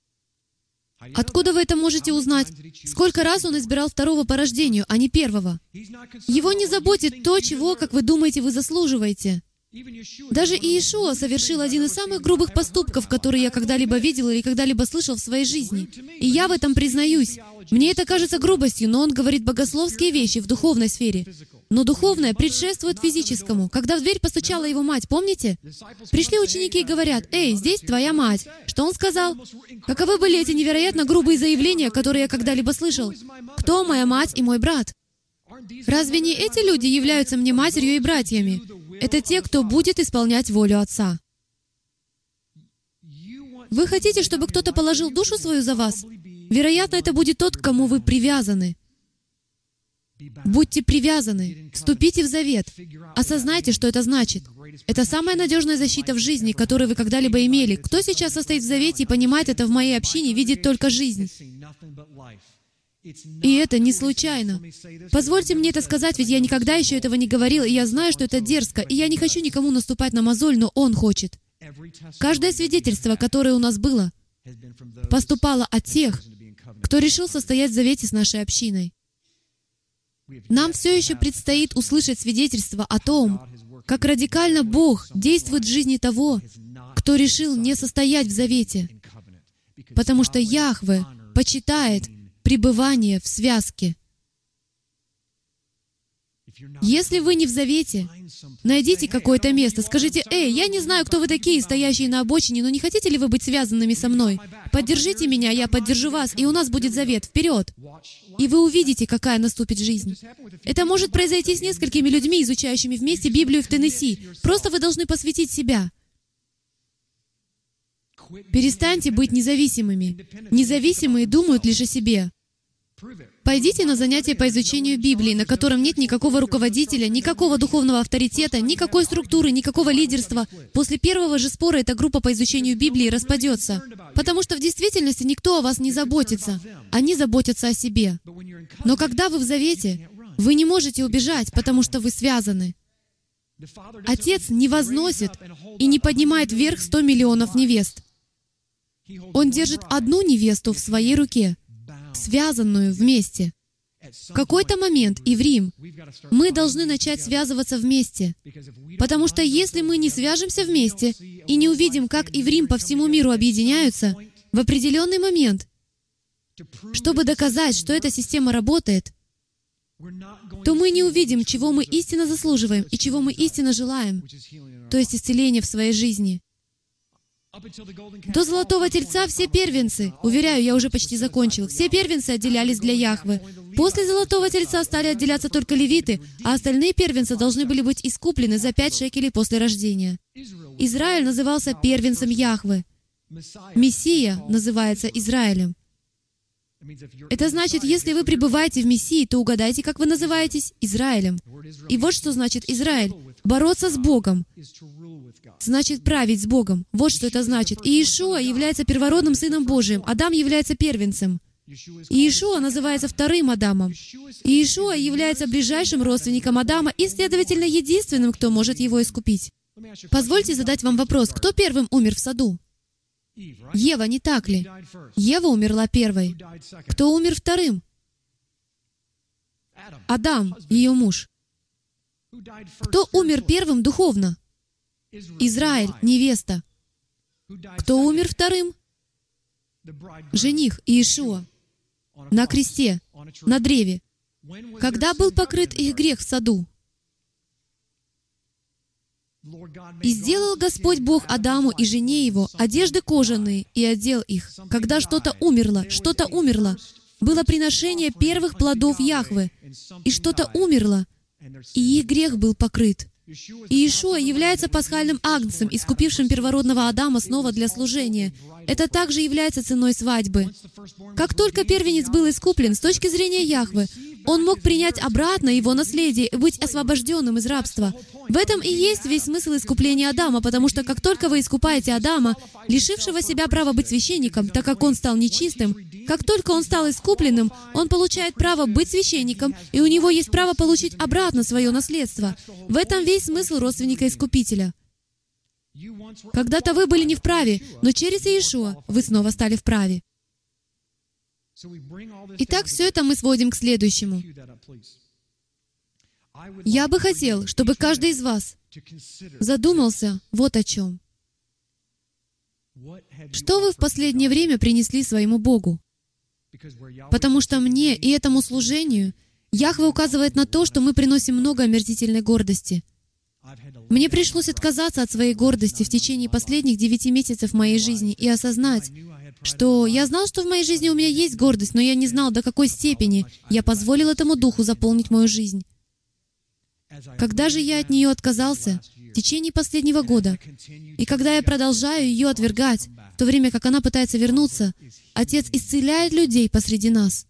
Откуда вы это можете узнать? Сколько раз он избирал второго по рождению, а не первого? Его не заботит то, чего, как вы думаете, вы заслуживаете. Даже Иешуа совершил один из самых грубых поступков, которые я когда-либо видел или когда-либо слышал в своей жизни. И я в этом признаюсь. Мне это кажется грубостью, но он говорит богословские вещи в духовной сфере. Но духовное предшествует физическому. Когда в дверь постучала его мать, помните? Пришли ученики и говорят, «Эй, здесь твоя мать». Что он сказал? Каковы были эти невероятно грубые заявления, которые я когда-либо слышал? «Кто моя мать и мой брат?» Разве не эти люди являются мне матерью и братьями? Это те, кто будет исполнять волю Отца. Вы хотите, чтобы кто-то положил душу свою за вас? Вероятно, это будет тот, к кому вы привязаны. Будьте привязаны, вступите в завет, осознайте, что это значит. Это самая надежная защита в жизни, которую вы когда-либо имели. Кто сейчас состоит в завете и понимает это в моей общине, видит только жизнь. И это не случайно. Позвольте мне это сказать, ведь я никогда еще этого не говорил, и я знаю, что это дерзко, и я не хочу никому наступать на мозоль, но Он хочет. Каждое свидетельство, которое у нас было, поступало от тех, кто решил состоять в завете с нашей общиной. Нам все еще предстоит услышать свидетельство о том, как радикально Бог действует в жизни того, кто решил не состоять в завете, потому что Яхве почитает пребывание в связке. Если вы не в завете, найдите какое-то место, скажите, «Эй, я не знаю, кто вы такие, стоящие на обочине, но не хотите ли вы быть связанными со мной? Поддержите меня, я поддержу вас, и у нас будет завет. Вперед!» И вы увидите, какая наступит жизнь. Это может произойти с несколькими людьми, изучающими вместе Библию в Теннесси. Просто вы должны посвятить себя. Перестаньте быть независимыми. Независимые думают лишь о себе. Пойдите на занятия по изучению Библии, на котором нет никакого руководителя, никакого духовного авторитета, никакой структуры, никакого лидерства. После первого же спора эта группа по изучению Библии распадется. Потому что в действительности никто о вас не заботится. Они заботятся о себе. Но когда вы в завете, вы не можете убежать, потому что вы связаны. Отец не возносит и не поднимает вверх 100 миллионов невест. Он держит одну невесту в своей руке — связанную вместе. В какой-то момент и в Рим мы должны начать связываться вместе. Потому что если мы не свяжемся вместе и не увидим, как и в Рим по всему миру объединяются, в определенный момент, чтобы доказать, что эта система работает, то мы не увидим, чего мы истинно заслуживаем и чего мы истинно желаем, то есть исцеление в своей жизни. До Золотого Тельца все первенцы, уверяю, я уже почти закончил, все первенцы отделялись для Яхвы. После Золотого Тельца стали отделяться только левиты, а остальные первенцы должны были быть искуплены за пять шекелей после рождения. Израиль назывался первенцем Яхвы. Мессия называется Израилем. Это значит, если вы пребываете в Мессии, то угадайте, как вы называетесь Израилем. И вот что значит Израиль. Бороться с Богом значит править с Богом. Вот что это значит. И Иешуа является первородным Сыном Божиим. Адам является первенцем. И Иешуа называется вторым Адамом. И Иешуа является ближайшим родственником Адама и, следовательно, единственным, кто может его искупить. Позвольте задать вам вопрос. Кто первым умер в саду? Ева, не так ли? Ева умерла первой. Кто умер вторым? Адам, ее муж. Кто умер первым духовно? Израиль, невеста. Кто умер вторым? Жених Иешуа на кресте, на древе. Когда был покрыт их грех в саду? И сделал Господь Бог Адаму и жене его одежды кожаные и одел их. Когда что-то умерло, что-то умерло, было приношение первых плодов Яхвы, и что-то умерло, и их грех был покрыт. И Иешуа является пасхальным агнцем, искупившим первородного Адама снова для служения. Это также является ценой свадьбы. Как только первенец был искуплен с точки зрения Яхвы, он мог принять обратно его наследие и быть освобожденным из рабства. В этом и есть весь смысл искупления Адама, потому что как только вы искупаете Адама, лишившего себя права быть священником, так как он стал нечистым, как только он стал искупленным, он получает право быть священником, и у него есть право получить обратно свое наследство. В этом весь смысл родственника-искупителя. Когда-то вы были не вправе, но через Иешуа вы снова стали вправе. Итак, все это мы сводим к следующему. Я бы хотел, чтобы каждый из вас задумался вот о чем. Что вы в последнее время принесли своему Богу? Потому что мне и этому служению Яхве указывает на то, что мы приносим много омерзительной гордости. Мне пришлось отказаться от своей гордости в течение последних девяти месяцев моей жизни и осознать, что я знал, что в моей жизни у меня есть гордость, но я не знал, до какой степени я позволил этому духу заполнить мою жизнь. Когда же я от нее отказался в течение последнего года, и когда я продолжаю ее отвергать, в то время как она пытается вернуться, Отец исцеляет людей посреди нас.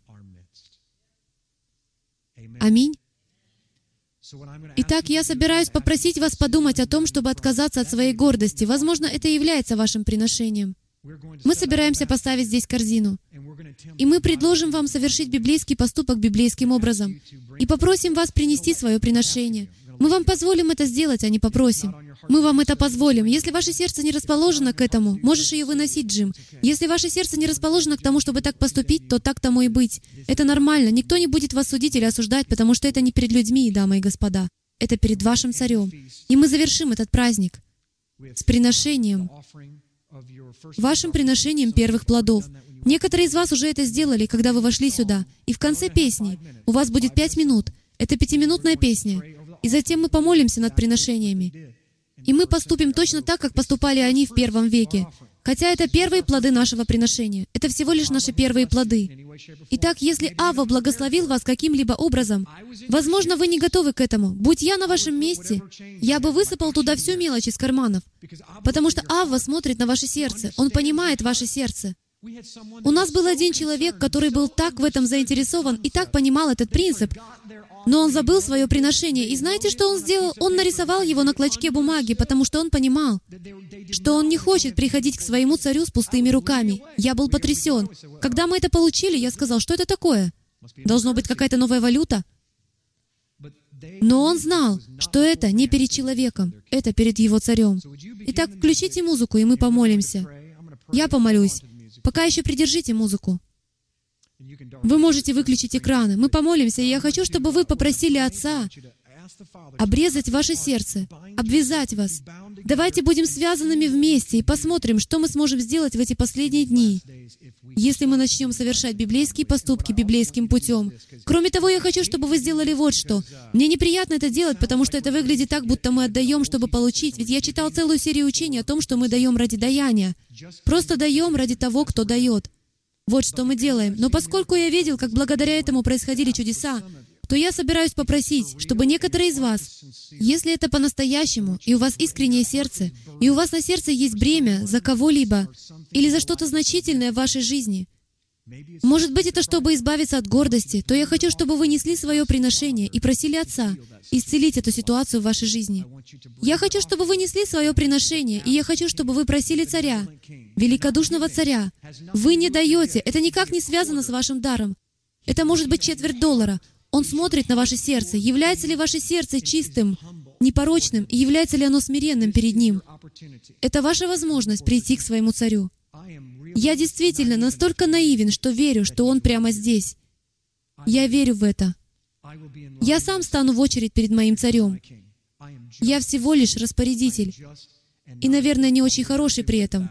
Аминь. Итак, я собираюсь попросить вас подумать о том, чтобы отказаться от своей гордости. Возможно, это и является вашим приношением. Мы собираемся поставить здесь корзину. И мы предложим вам совершить библейский поступок библейским образом. И попросим вас принести свое приношение. Мы вам позволим это сделать, а не попросим. Мы вам это позволим. Если ваше сердце не расположено к этому, можешь ее выносить, Джим. Если ваше сердце не расположено к тому, чтобы так поступить, то так тому и быть. Это нормально. Никто не будет вас судить или осуждать, потому что это не перед людьми, дамы и господа. Это перед вашим царем. И мы завершим этот праздник с приношением, вашим приношением первых плодов. Некоторые из вас уже это сделали, когда вы вошли сюда. И в конце песни у вас будет пять минут. Это пятиминутная песня. И затем мы помолимся над приношениями. И мы поступим точно так, как поступали они в первом веке. Хотя это первые плоды нашего приношения. Это всего лишь наши первые плоды. Итак, если Ава благословил вас каким-либо образом, возможно, вы не готовы к этому. Будь я на вашем месте, я бы высыпал туда всю мелочь из карманов. Потому что Ава смотрит на ваше сердце. Он понимает ваше сердце. У нас был один человек, который был так в этом заинтересован и так понимал этот принцип, но он забыл свое приношение. И знаете, что он сделал? Он нарисовал его на клочке бумаги, потому что он понимал, что он не хочет приходить к своему царю с пустыми руками. Я был потрясен. Когда мы это получили, я сказал, что это такое? Должно быть какая-то новая валюта? Но он знал, что это не перед человеком, это перед его царем. Итак, включите музыку, и мы помолимся. Я помолюсь. Пока еще придержите музыку. Вы можете выключить экраны. Мы помолимся, и я хочу, чтобы вы попросили Отца обрезать ваше сердце, обвязать вас. Давайте будем связанными вместе и посмотрим, что мы сможем сделать в эти последние дни, если мы начнем совершать библейские поступки библейским путем. Кроме того, я хочу, чтобы вы сделали вот что. Мне неприятно это делать, потому что это выглядит так, будто мы отдаем, чтобы получить. Ведь я читал целую серию учений о том, что мы даем ради даяния. Просто даем ради того, кто дает. Вот что мы делаем. Но поскольку я видел, как благодаря этому происходили чудеса, то я собираюсь попросить, чтобы некоторые из вас, если это по-настоящему, и у вас искреннее сердце, и у вас на сердце есть бремя за кого-либо или за что-то значительное в вашей жизни, может быть, это чтобы избавиться от гордости, то я хочу, чтобы вы несли свое приношение и просили Отца исцелить эту ситуацию в вашей жизни. Я хочу, чтобы вы несли свое приношение, и я хочу, чтобы вы просили Царя, великодушного Царя. Вы не даете, это никак не связано с вашим даром. Это может быть четверть доллара. Он смотрит на ваше сердце. Является ли ваше сердце чистым, непорочным, и является ли оно смиренным перед Ним? Это ваша возможность прийти к своему Царю. Я действительно настолько наивен, что верю, что Он прямо здесь. Я верю в это. Я сам стану в очередь перед моим царем. Я всего лишь распорядитель. И, наверное, не очень хороший при этом.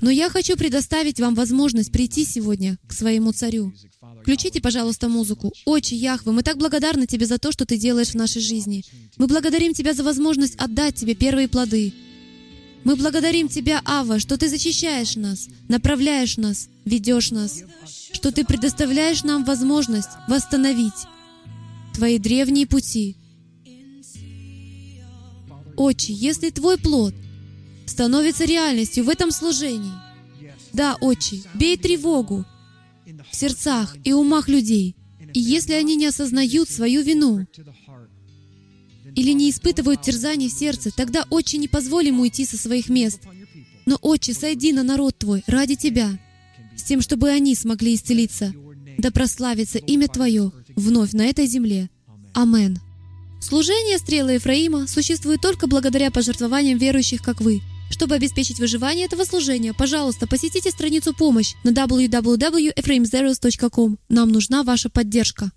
Но я хочу предоставить вам возможность прийти сегодня к своему царю. Включите, пожалуйста, музыку. Отче Яхве, мы так благодарны Тебе за то, что Ты делаешь в нашей жизни. Мы благодарим Тебя за возможность отдать Тебе первые плоды. Мы благодарим Тебя, Ава, что Ты защищаешь нас, направляешь нас, ведешь нас, что Ты предоставляешь нам возможность восстановить Твои древние пути. Отче, если Твой плод становится реальностью в этом служении, да, Отче, бей тревогу в сердцах и умах людей, и если они не осознают свою вину, или не испытывают терзаний в сердце, тогда, Отче, не позволь уйти со своих мест. Но, Отче, сойди на народ Твой ради Тебя, с тем, чтобы они смогли исцелиться. Да прославится имя Твое вновь на этой земле. Амен. Служение стрелы Ефраима существует только благодаря пожертвованиям верующих, как вы. Чтобы обеспечить выживание этого служения, пожалуйста, посетите страницу «Помощь» на www.ephraimzeros.com. Нам нужна ваша поддержка.